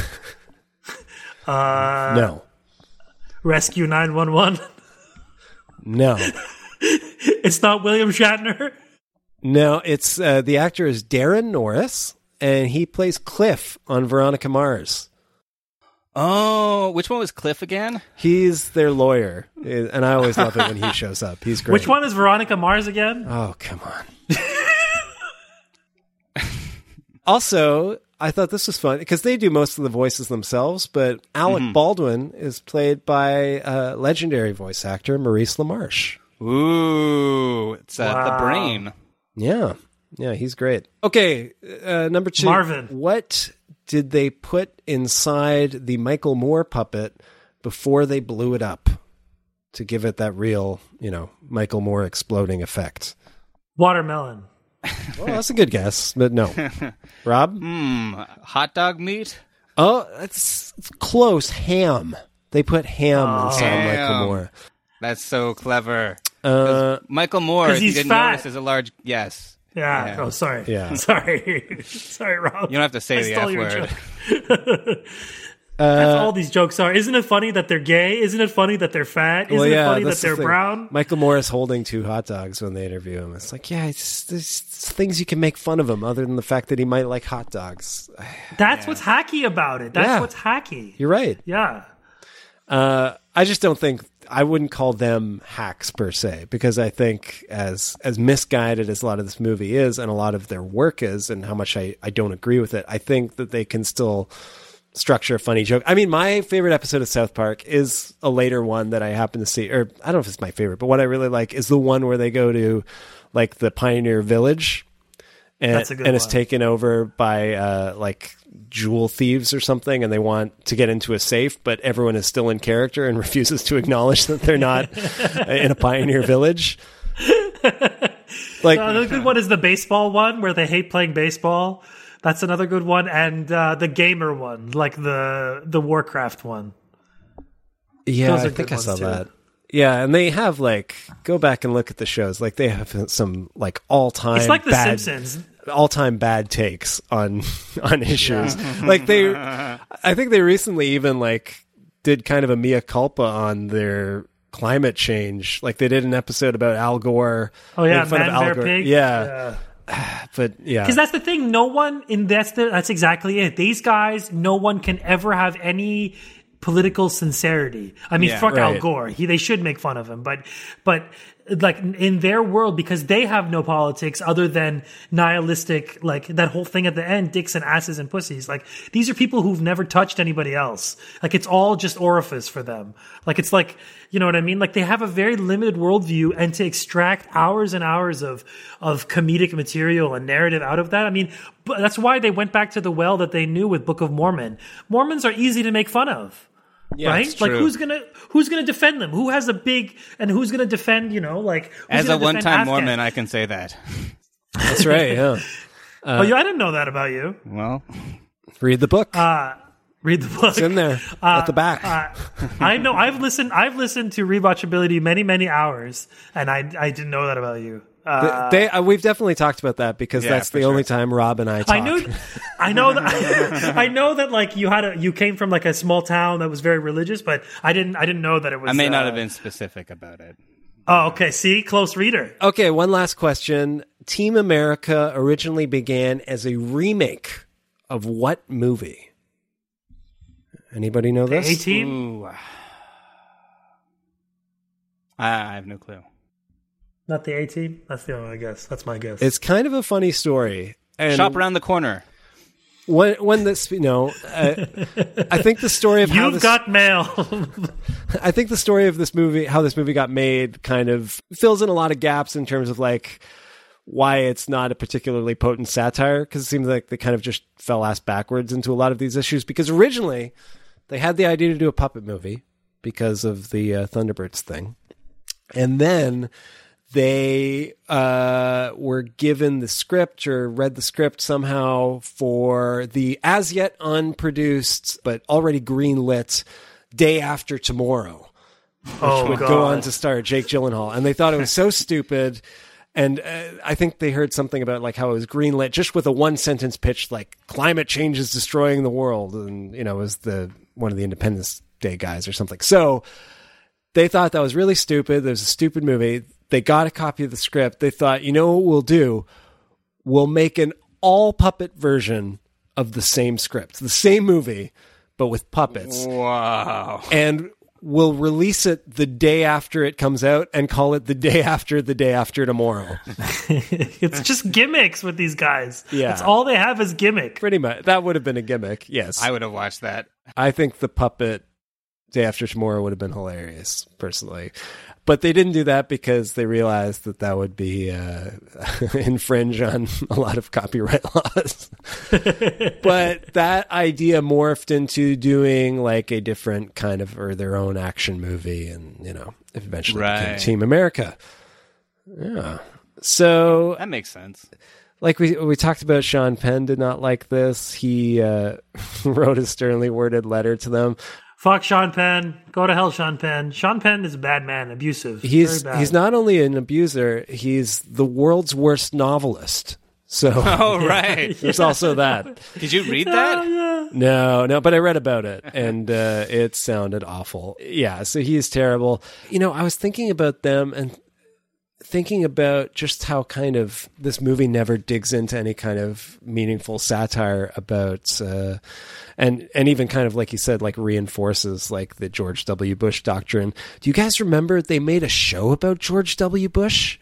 Uh, no, Rescue 911. no, it's not William Shatner. no. It's uh, the actor is Daran Norris, and he plays Cliff on Veronica Mars. Oh, which one was Cliff again? He's their lawyer, and I always love it when he shows up. He's great. Which one is Veronica Mars again? Oh, come on. also, I thought this was fun because they do most of the voices themselves, but Alec Mm-hmm. Baldwin is played by uh, legendary voice actor Maurice LaMarche. Ooh, it's uh, the brain. Yeah. Yeah, he's great. Okay, uh, number two. Marvin. What did they put inside the Michael Moore puppet before they blew it up to give it that real, you know, Michael Moore exploding effect? Watermelon. Well, that's a good guess, but no. Rob? Hmm, hot dog meat. Oh, that's it's close. Ham. They put ham inside Michael Ham. Moore. That's so clever. Uh, Michael Moore, 'Cause if you he's didn't fat. notice, is a large yes. Yeah. Yeah. Oh, sorry. Yeah. Sorry. sorry, Rob. You don't have to say I the stole F your word. joke. That's all these jokes are. Isn't it funny that they're gay? Isn't it funny that they're fat? Isn't well, yeah, it funny that they're thing. brown? Michael Moore's holding two hot dogs when they interview him. It's like, yeah, it's, there's things you can make fun of him other than the fact that he might like hot dogs. That's what's hacky about it. That's Yeah. what's hacky. You're right. Yeah. Uh, I just don't think I wouldn't call them hacks per se because I think as as misguided as a lot of this movie is and a lot of their work is and how much I, I don't agree with it, I think that they can still structure a funny joke. I mean, my favorite episode of South Park is a later one that I happen to see, or I don't know if it's my favorite, but what I really like is the one where they go to like the Pioneer Village and, That's a good and it's one. taken over by uh, like jewel thieves or something, and they want to get into a safe, but everyone is still in character and refuses to acknowledge that they're not in a pioneer village. Like, Uh, Another good one is the baseball one where they hate playing baseball. That's another good one, and uh, the gamer one, like the the Warcraft one. yeah, I think I saw too. that. Yeah, and they have like go back and look at the shows. Like they have some like all time. It's like The bad, Simpsons. all time bad takes on on issues. like they, I think they recently even like did kind of a mea culpa on their climate change. Like they did an episode about Al Gore. Oh yeah, making fun man, of Al bear, Gore. pig. Yeah, but yeah, Because that's the thing. No one in that's the, that's exactly it. These guys, no one can ever have any political sincerity. I mean, Yeah. fuck Al Gore. He, they should make fun of him, but but like in their world, because they have no politics other than nihilistic, like that whole thing at the end, dicks and asses and pussies. Like these are people who've never touched anybody else. Like it's all just orifice for them. Like it's like you know what I mean. Like they have a very limited worldview, and to extract hours and hours of of comedic material and narrative out of that. I mean, that's why they went back to the well that they knew with Book of Mormon. Mormons are easy to make fun of right? Like who's gonna who's gonna defend them? Who has a big and who's gonna defend? You know, like who's As a one-time Mormon, I can say that. that's right. Yeah, oh, yeah, I didn't know that about you. Well, read the book. Uh, Read the book. it's in there at the back. Uh, I know. I've listened. I've listened to rewatchability many, many hours, and I I didn't know that about you. Uh, they, uh, we've definitely talked about that because Yeah, that's the sure. only time Rob and I talk. I knew, I know that, I know that like you had a, you came from like a small town that was very religious, but I didn't, I didn't know that it was. I may not uh, have been specific about it. Oh, okay. See, close reader. Okay, one last question. Team America originally began as a remake of what movie? Anybody know A this? team. Ooh. I I have no clue. Not the A team. That's the only guess. That's my guess. It's kind of a funny story. And Shop around the corner. when when this you know, uh, I think the story of how You've this, got mail. I think the story of this movie, how this movie got made, kind of fills in a lot of gaps in terms of like why it's not a particularly potent satire because it seems like they kind of just fell ass backwards into a lot of these issues because originally they had the idea to do a puppet movie because of the uh, Thunderbirds thing, and then they uh, were given the script or read the script somehow for the as yet unproduced but already greenlit day after tomorrow oh would god. go on to star Jake Gyllenhaal, and they thought it was so stupid. And uh, I think they heard something about like how it was greenlit just with a one sentence pitch, like climate change is destroying the world, and you know, it was the one of the Independence Day guys or something. So they thought that was really stupid. There's a stupid movie. They got a copy of the script. They thought, you know what we'll do? We'll make an all puppet version of the same script, the same movie, but with puppets Wow. and we'll release it the day after it comes out and call it the day after the day after tomorrow. it's just gimmicks with these guys. Yeah. That's all they have is gimmick. Pretty much. That would have been a gimmick. Yes. I I, would have watched that. I think the puppet day after tomorrow would have been hilarious, personally. But they didn't do that because they realized that that would be uh, infringe on a lot of copyright laws. but that idea morphed into doing like a different kind of or their own action movie, and you know, eventually became Team America. Yeah. So That makes sense. like we we talked about Sean Penn did not like this. He uh, wrote a sternly worded letter to them. Fuck Sean Penn. Go to hell, Sean Penn. Sean Penn is a bad man, abusive. He's Very bad. he's not only an abuser, he's the world's worst novelist. So Oh, right. there's also that. Did you read that? No, no, but I read about it and uh, it sounded awful. Yeah, so he is terrible. You know, I was thinking about them and thinking about just how kind of this movie never digs into any kind of meaningful satire about uh, and and even kind of like you said like reinforces like the George W Bush doctrine. Do you guys remember they made a show about George W Bush?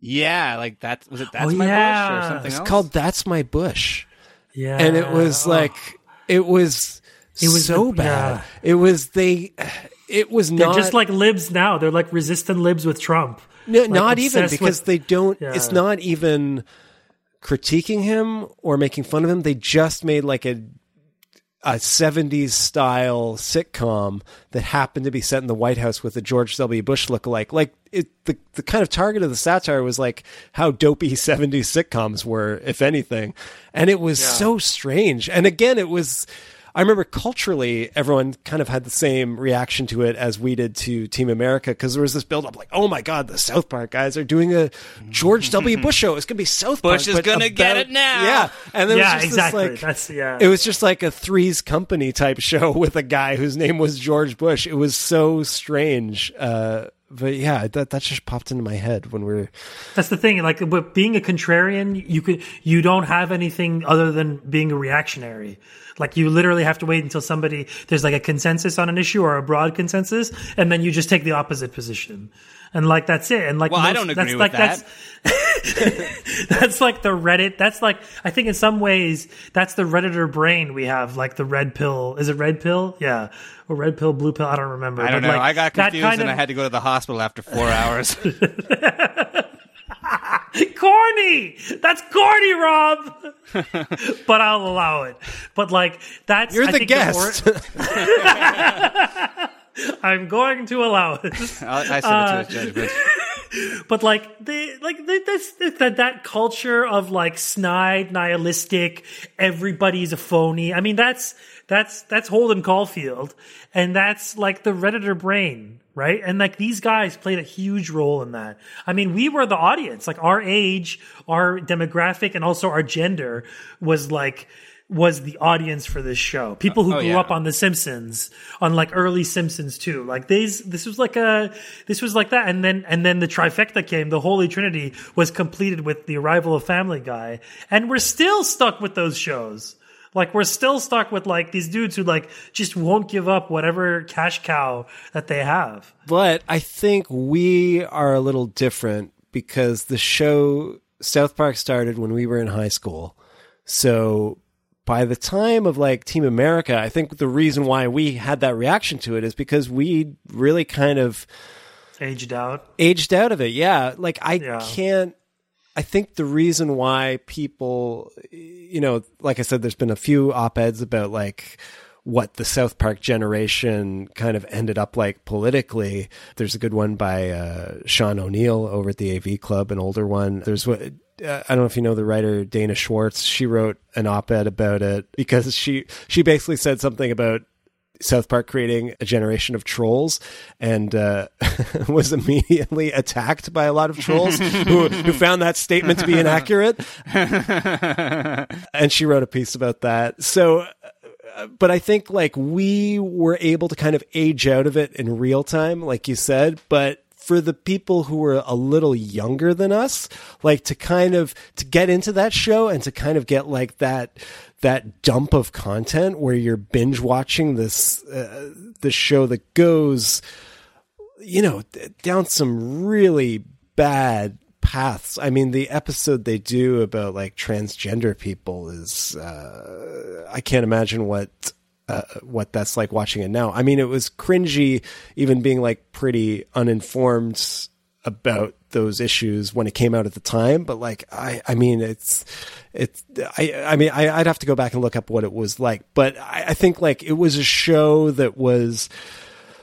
Yeah, like that was it. That's Oh, my yeah. bush or something It's else. called That's My Bush. Yeah, and it was Oh. like it was It was so the- bad. yeah. It was they it was they're not just like libs now. They're like resistant libs with Trump. No, Like, not even because with- they don't. Yeah. It's not even critiquing him or making fun of him. They just made like a a '70s style sitcom that happened to be set in the White House with a George W. Bush lookalike. Like it, the the kind of target of the satire was like how dopey '70s sitcoms were, if anything, and it was so strange. And again, it was. I remember culturally, everyone kind of had the same reaction to it as we did to Team America because there was this build up like, oh my God, the South Park guys are doing a George W. Bush show. It's going to be South Park. Bush is gonna get it now. Yeah. And then yeah, it was just exactly. This, like, That's yeah. it was just like a Three's Company type show with a guy whose name was George Bush. It was so strange. Uh, but yeah, that that just popped into my head when we are That's the thing. Like, but being a contrarian, you could you don't have anything other than being a reactionary. Like, you literally have to wait until somebody there's like a consensus on an issue or a broad consensus, and then you just take the opposite position. And like that's it. And like, Well, I don't agree that's, with like, That's, that's like the Reddit. That's like I think in some ways that's the redditor brain we have. Like the red pill. Is it red pill? Yeah, or red pill, blue pill. I don't remember. I don't But, know. like, I got confused kind and I had to go to the hospital after four hours. corny. That's corny, Rob. but I'll allow it. But like that's You're I the guest. or- I'm going to allow it. I, I Uh, said it to his judgment. But like they like this that that culture of like snide, nihilistic, everybody's a phony. I mean that's that's that's Holden Caulfield, and that's like the redditor brain, right? And like these guys played a huge role in that. I mean, we were the audience, like our age, our demographic, and also our gender was like was the audience for this show. People who Oh, grew yeah. up on The Simpsons, on like early Simpsons too. Like these, this was like a, this was like that. And then, and then the trifecta came. The Holy Trinity was completed with the arrival of Family Guy, and we're still stuck with those shows. Like we're still stuck with like these dudes who like just won't give up whatever cash cow that they have. But I think we are a little different because the show South Park started when we were in high school. So by the time of like Team America, I think the reason why we had that reaction to it is because we really kind of Aged out. aged out of it. Yeah. Like I Yeah. can't I think the reason why people you know, like I said there's been a few op-eds about like what the South Park generation kind of ended up like politically. There's a good one by uh, Sean O'Neal over at the AV Club, an older one. There's what I don't know if you know the writer Dana Schwartz. She wrote an op-ed about it because she she basically said something about South Park creating a generation of trolls and uh, was immediately attacked by a lot of trolls who, who found that statement to be inaccurate. and she wrote a piece about that. So, uh, but I think like we were able to kind of age out of it in real time, like you said, but for the people who were a little younger than us, like to kind of to get into that show and to kind of get like that that dump of content where you're binge watching this uh, show that goes you know down some really bad paths. I mean, the episode they do about like transgender people is uh, I can't imagine what uh, what that's like watching it now. I mean, it was cringy, even being like pretty uninformed about those issues when it came out at the time. But like, I, I mean, it's, it's, I, I mean, I, I'd have to go back and look up what it was like. But I, I think like it was a show that was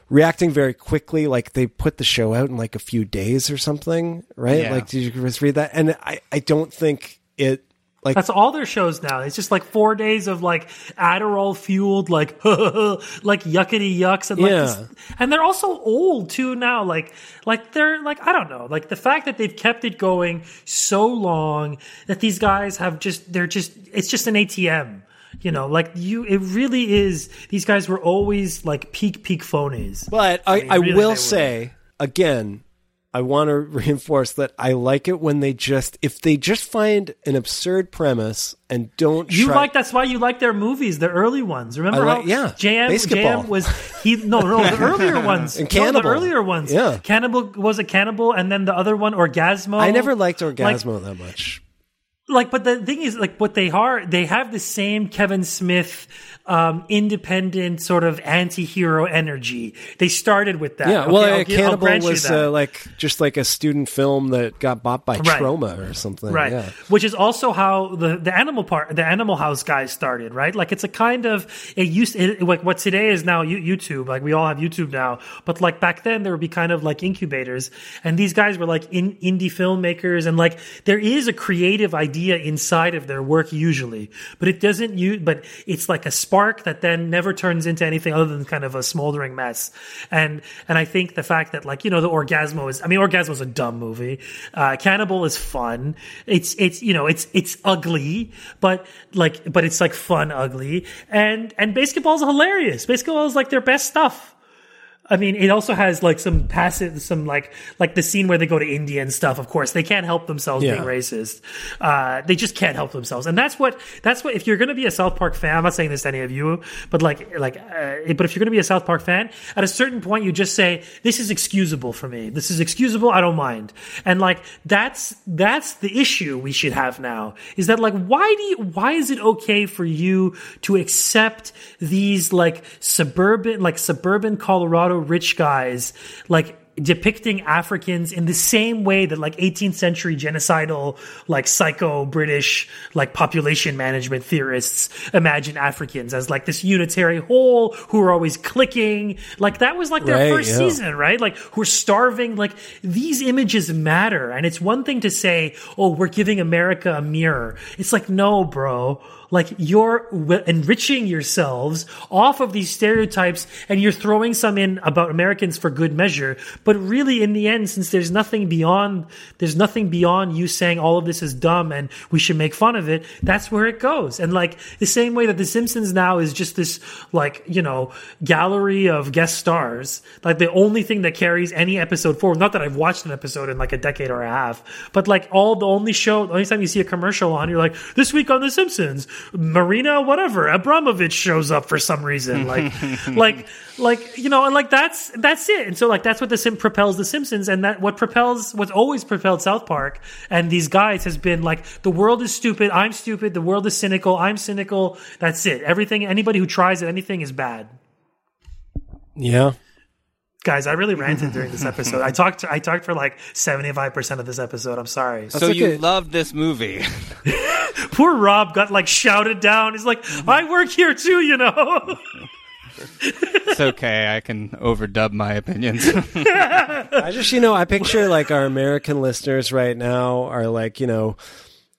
reacting very quickly. Like they put the show out in like a few days or something, right? Yeah. Like, did you read that? And I, I don't think it. Like That's all their shows now. It's just like four days of like Adderall fueled, like like yuckety yucks, and like Yeah. this, and they're also old too now. Like like they're like I don't know, like the fact that they've kept it going so long that these guys have just they're just it's just an ATM. You know, like you, it really is. These guys were always like peak, peak phonies. But I, mean, I, really, will say again, I want to reinforce that I like it when they just if they just find an absurd premise and don't You try- like that's why you like their movies, the early ones. Remember I how yeah, BASEketball. JM was he no no the earlier ones And No, the earlier ones Yeah. Cannibal was a Cannibal and then the other one Orgazmo. I never liked Like- Orgazmo that much. like but the thing is like what they are they have the same kevin smith um independent sort of anti-hero energy they started with that Yeah, Okay, well, I'll uh, I'll Cannibal you was uh, like just like a student film that got bought by Right. Troma or something. Right. Yeah. Which is also how the, the animal part, the animal house guys started, right? Like it's a kind of, it used, it, like what today is now YouTube, like we all have YouTube now, but like back then there would be kind of like incubators and these guys were like in, indie filmmakers and like there is a creative idea inside of their work usually, but it doesn't use, but it's like a spark that then never turns into anything other than kind of a smoldering mess. And, and I think the fact that like, you know, the Orgazmo is, I mean, Orgazmo is a dumb movie. Uh, Cannibal is fun. It's, it's, you know, it's, it's ugly, but like, but it's like fun ugly. And, and BASEketball's hilarious. BASEketball is like their best stuff. I mean, it also has like some passive, some like, like the scene where they go to India and stuff. Of course, they can't help themselves Yeah. being racist. Uh, they just can't help themselves, and that's what, that's what. If you're going to be a South Park fan, I'm not saying this to any of you, but like, like, uh, but if you're going to be a South Park fan, at a certain point, you just say, "This is excusable for me. This is excusable. I don't mind." And like, that's that's the issue we should have now. Is that like, why do you, why is it okay for you to accept these like suburban, like suburban Colorado rich guys, like depicting Africans in the same way that like 18th century genocidal, like psycho British, like population management theorists imagine Africans as like this unitary whole who are always clicking. Like that was like their Right, first yeah. season, right? Like who are starving. Like these images matter. And it's one thing to say, oh, we're giving America a mirror. It's like, no, bro. Like you're enriching yourselves off of these stereotypes and you're throwing some in about Americans for good measure. But really in the end, since there's nothing beyond, there's nothing beyond you saying all of this is dumb and we should make fun of it. That's where it goes. And like the same way that The Simpsons now is just this like, you know, gallery of guest stars. Like the only thing that carries any episode forward, not that I've watched an episode in like a decade or a half, but like all the only show, the only time you see a commercial on, you're like, this week on The Simpsons, Marina, whatever, Abramovich shows up for some reason. Like, like, like, you know, and like that's, that's it. And so like that's what the Sim propels The Simpsons and that what propels, what's always propelled South Park and these guys has been like, the world is stupid. I'm stupid. The world is cynical. I'm cynical. That's it. Everything, anybody who tries at anything is bad. Yeah. Guys, I really ranted during this episode. I talked. I talked for like seventy five percent of this episode. I'm sorry. So you okay. loved this movie. Poor Rob got like shouted down. He's like, "I work here too," you know. it's okay. I can overdub my opinions. I just, you know, I picture like our American listeners right now are like, you know,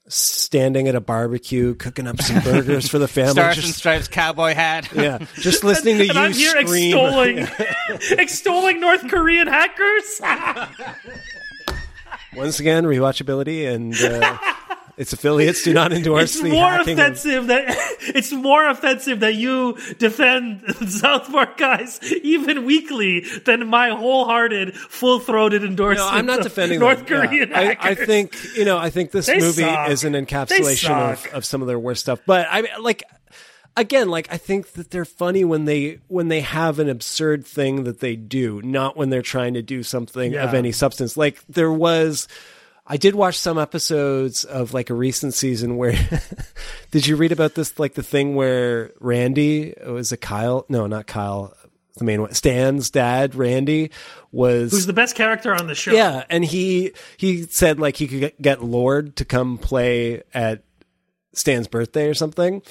standing at a barbecue, cooking up some burgers for the family. Stars and just, Stripes cowboy hat. yeah, just listening to and you I'm here scream. extolling, extolling North Korean hackers. Once again, rewatchability and uh, its affiliates do not endorse It's the more hacking. of- offensive that it's more offensive that you defend South Park guys even weekly than my wholehearted, full throated endorsement. no. I'm not of defending North them. Yeah. Korean I, I think you know. I think this They movie suck. is an encapsulation of, of some of their worst stuff. But I mean, like again, like I think that they're funny when they when they have an absurd thing that they do, not when they're trying to do something of any substance. Like there was. I did watch some episodes of like a recent season where did you read about this like the thing where Randy was a Kyle no not Kyle the main one Stan's dad Randy was who's the best character on the show? yeah, and he he said like he could get- get Lorde to come play at Stan's birthday or something.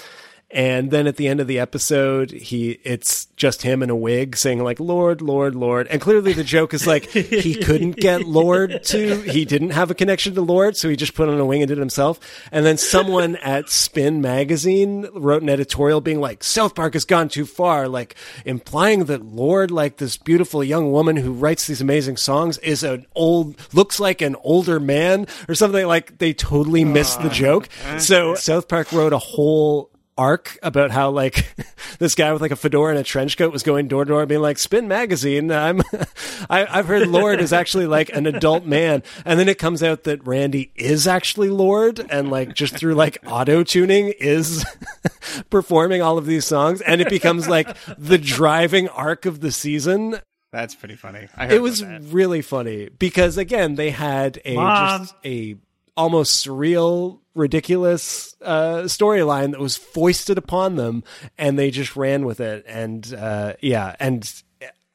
And then at the end of the episode, he it's just him in a wig saying like Lorde, Lorde, Lorde. And clearly the joke is like he couldn't get Lorde to he didn't have a connection to Lorde, so he just put on a wing and did it himself. And then someone at Spin magazine wrote an editorial being like South Park has gone too far, like implying that Lorde, like this beautiful young woman who writes these amazing songs, is an old looks like an older man or something like they totally missed the ah. joke. So South Park wrote a whole arc about how like this guy with like a fedora and a trench coat was going door to door being like spin magazine i'm I, i've heard Lorde is actually like an adult man and then it comes out that randy is actually Lorde and like just through like auto tuning is performing all of these songs and it becomes like the driving arc of the season That's pretty funny. I heard it was really funny because again they had a Mom. just a almost surreal ridiculous uh storyline that was foisted upon them and they just ran with it. And uh yeah and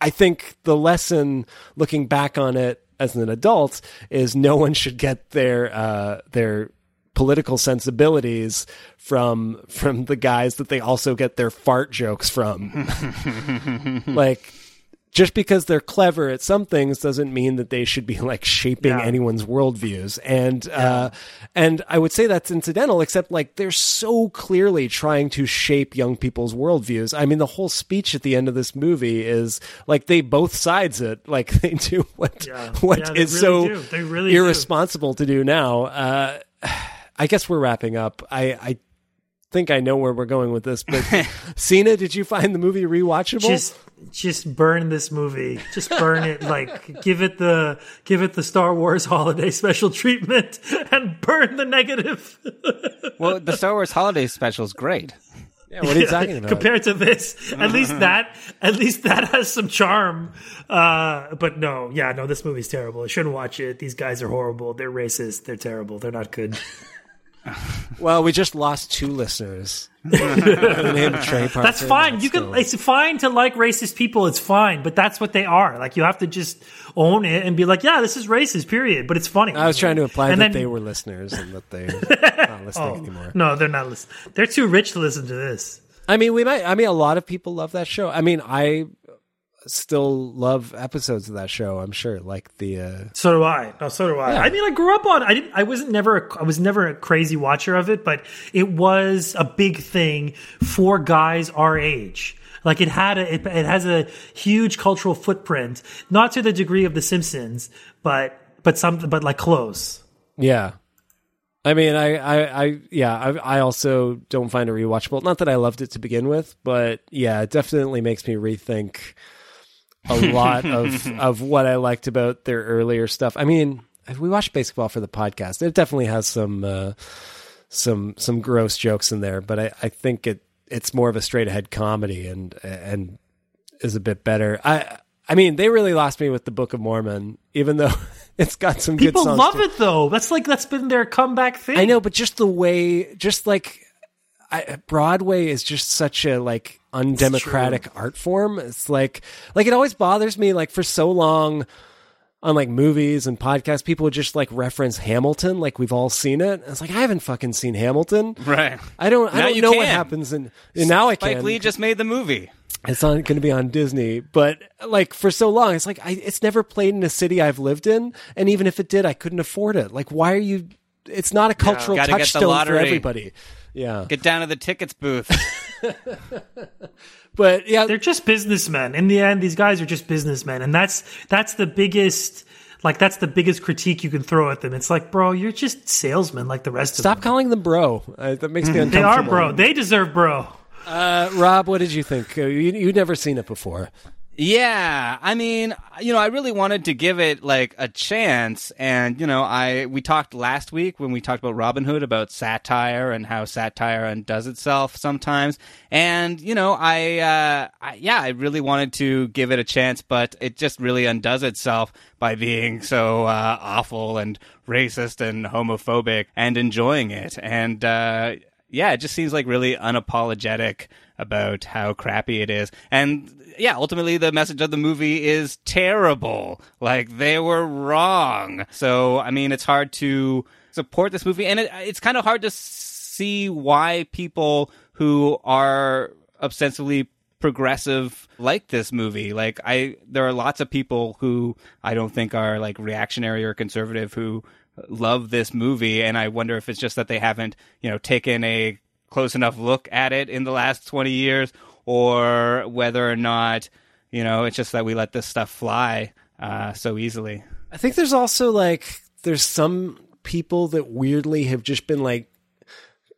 i think the lesson looking back on it as an adult is no one should get their uh their political sensibilities from from the guys that they also get their fart jokes from. Like just because they're clever at some things doesn't mean that they should be like shaping Yeah. anyone's worldviews. And uh, and I would say that's incidental, except like they're so clearly trying to shape young people's worldviews. I mean, the whole speech at the end of this movie is like they both sides it, like they do what Yeah. what Yeah, is really so do. Really do. irresponsible to do now. Uh, I guess we're wrapping up. I. I think I know where we're going with this, but Sina, did you find the movie rewatchable? just just burn this movie. Just burn it like give it the give it the star wars holiday special treatment and burn the negative. Well, the Star Wars Holiday Special is great. yeah, what are you talking about? compared to this at least that at least that has some charm. Uh but no yeah no this movie's terrible. I shouldn't watch it. These guys are horrible. They're racist. They're terrible. They're not good Well, we just lost two listeners. Name Trey Parker that's fine you can it's fine to like racist people it's fine but that's what they are like you have to just own it and be like yeah this is racist period but it's funny I was trying to imply And that then- they were listeners and that they're not listening oh, anymore. no they're not listening they're too rich to listen to this I mean, we might. I mean, a lot of people love that show. I mean, I still love episodes of that show. I'm sure, like the. Uh, So do I. No, so do I. Yeah. I mean, I grew up on. I didn't. I wasn't never. A, I was never a crazy watcher of it, but it was a big thing for guys our age. Like it had a. It, it has a huge cultural footprint, not to the degree of The Simpsons, but but something, but like close. yeah. I mean, I, I, I yeah, I, I also don't find it rewatchable. Not that I loved it to begin with, but yeah, it definitely makes me rethink a lot of of what I liked about their earlier stuff. I mean, we watched baseball for the podcast. It definitely has some uh, some some gross jokes in there, but I, I think it it's more of a straight ahead comedy and and is a bit better. I I mean, they really lost me with the Book of Mormon, even though it's got some People good songs. love too. it though. That's like that's been their comeback thing. I know, but just the way, just like I, Broadway is just such a like undemocratic art form. It's like, like it always bothers me. Like for so long on like movies and podcasts, people would just like reference Hamilton, like we've all seen it. It's like I haven't fucking seen Hamilton. Right. I don't. I don't know what happens, and, and now I can. Spike. Lee just made the movie. It's not going to be on Disney, but like for so long, it's like I, it's never played in a city I've lived in, and even if it did, I couldn't afford it. Like, why are you? It's not a cultural the touchstone for everybody. Yeah, Get down to the tickets booth. but yeah, they're just businessmen. In the end, these guys are just businessmen, and that's that's the biggest. Like that's the biggest critique you can throw at them. It's like, bro, you're just salesmen like the rest of them. stop calling them bro. Uh, that makes me uncomfortable. They are bro. They deserve bro. Uh, Rob, what did you think? Uh, you you'd never seen it before. Yeah, I mean, you know, I really wanted to give it like a chance, and you know, I we talked last week when we talked about Robin Hood about satire and how satire undoes itself sometimes, and you know, I, uh, I yeah, I really wanted to give it a chance, but it just really undoes itself by being so uh, awful and racist and homophobic and enjoying it, and uh, yeah, it just seems like really unapologetic about how crappy it is. And yeah, ultimately the message of the movie is terrible. Like they were wrong. So, I mean, it's hard to support this movie and it, it's kind of hard to see why people who are ostensibly progressive like this movie. Like I there are lots of people who I don't think are like reactionary or conservative who love this movie and I wonder if it's just that they haven't, you know, taken a close enough look at it in the last 20 years or whether or not, you know, it's just that we let this stuff fly uh, so easily. I think there's also like there's some people that weirdly have just been like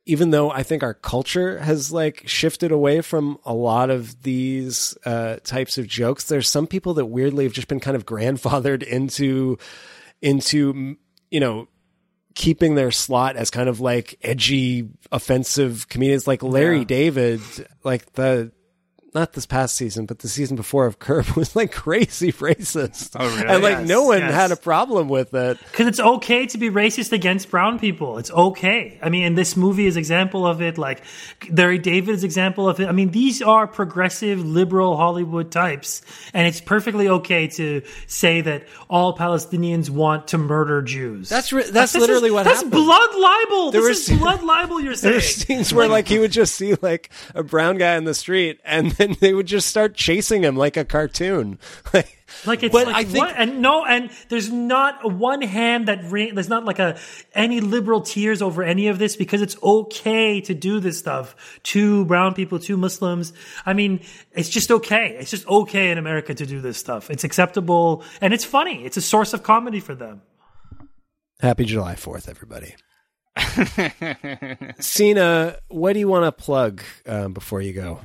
even though I think our culture has like shifted away from a lot of these uh, types of jokes, there's some people that weirdly have just been kind of grandfathered into into you know keeping their slot as kind of like edgy, offensive comedians like Larry Yeah. David, like the not this past season, but the season before of Curb was like crazy racist. Oh, really? And like Yes, no one yes. had a problem with it. Because it's okay to be racist against brown people. It's okay. I mean, and this movie is example of it. Like Larry David's example of it. I mean, these are progressive, liberal Hollywood types, and it's perfectly okay to say that all Palestinians want to murder Jews. That's re- that's This literally is- what that's happened. blood libel. There this is sce- blood libel. You're There saying. were scenes where like he would just see like a brown guy in the street, and then they would just start chasing him like a cartoon. Like, Like it's But like I think- what? And no, and there's not one hand that ring. There's not like a any liberal tears over any of this because it's okay to do this stuff to brown people, to Muslims. I mean, it's just okay. It's just okay in America to do this stuff. It's acceptable and it's funny. It's a source of comedy for them. Happy July Fourth, everybody. Sina, what do you want to plug um, before you go?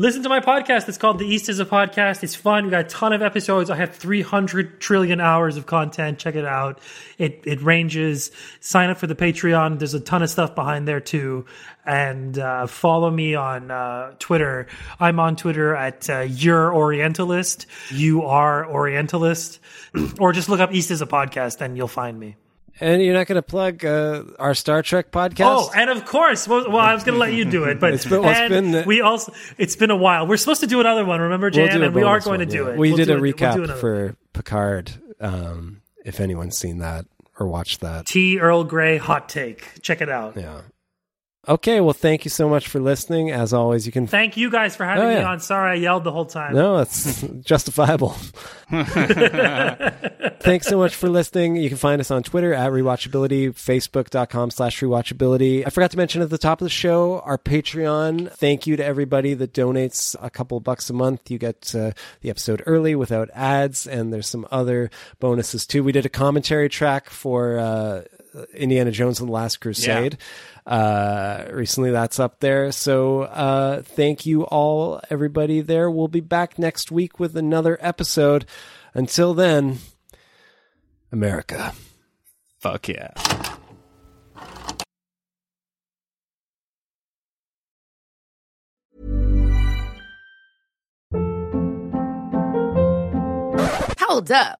Listen to my podcast. It's called The East is a Podcast. It's fun. We got a ton of episodes. I have 300 trillion hours of content. Check it out. It it ranges. Sign up for the Patreon. There's a ton of stuff behind there too. And uh, follow me on uh, Twitter. I'm on Twitter at uh, Your Orientalist. You are Orientalist. or just look up East is a Podcast and you'll find me. And you're not going to plug uh, our Star Trek podcast? Oh, and of course, well, well I was going to let you do it, but It's been- well, it's been- we also it's been a while. We're supposed to do another one, remember, Jan? We'll and we are going one, to do yeah. it. We We'll did do a it. We'll recap do for Picard. Um, if anyone's seen that or watched that, T. Earl Grey hot take. Check it out. yeah. Okay, well, thank you so much for listening. As always, you can. Thank you guys for having Oh, me on. Sorry I yelled the whole time. No, it's justifiable. Thanks so much for listening. You can find us on Twitter at rewatchability, facebook.com slash rewatchability. I forgot to mention at the top of the show, our Patreon. Thank you to everybody that donates a couple bucks a month. You get uh, the episode early without ads, and there's some other bonuses too. We did a commentary track for uh, Indiana Jones and the Last Crusade. Uh, recently that's up there. So, uh, thank you all, everybody there. We'll be back next week with another episode. Until then, America. Fuck yeah. Hold up.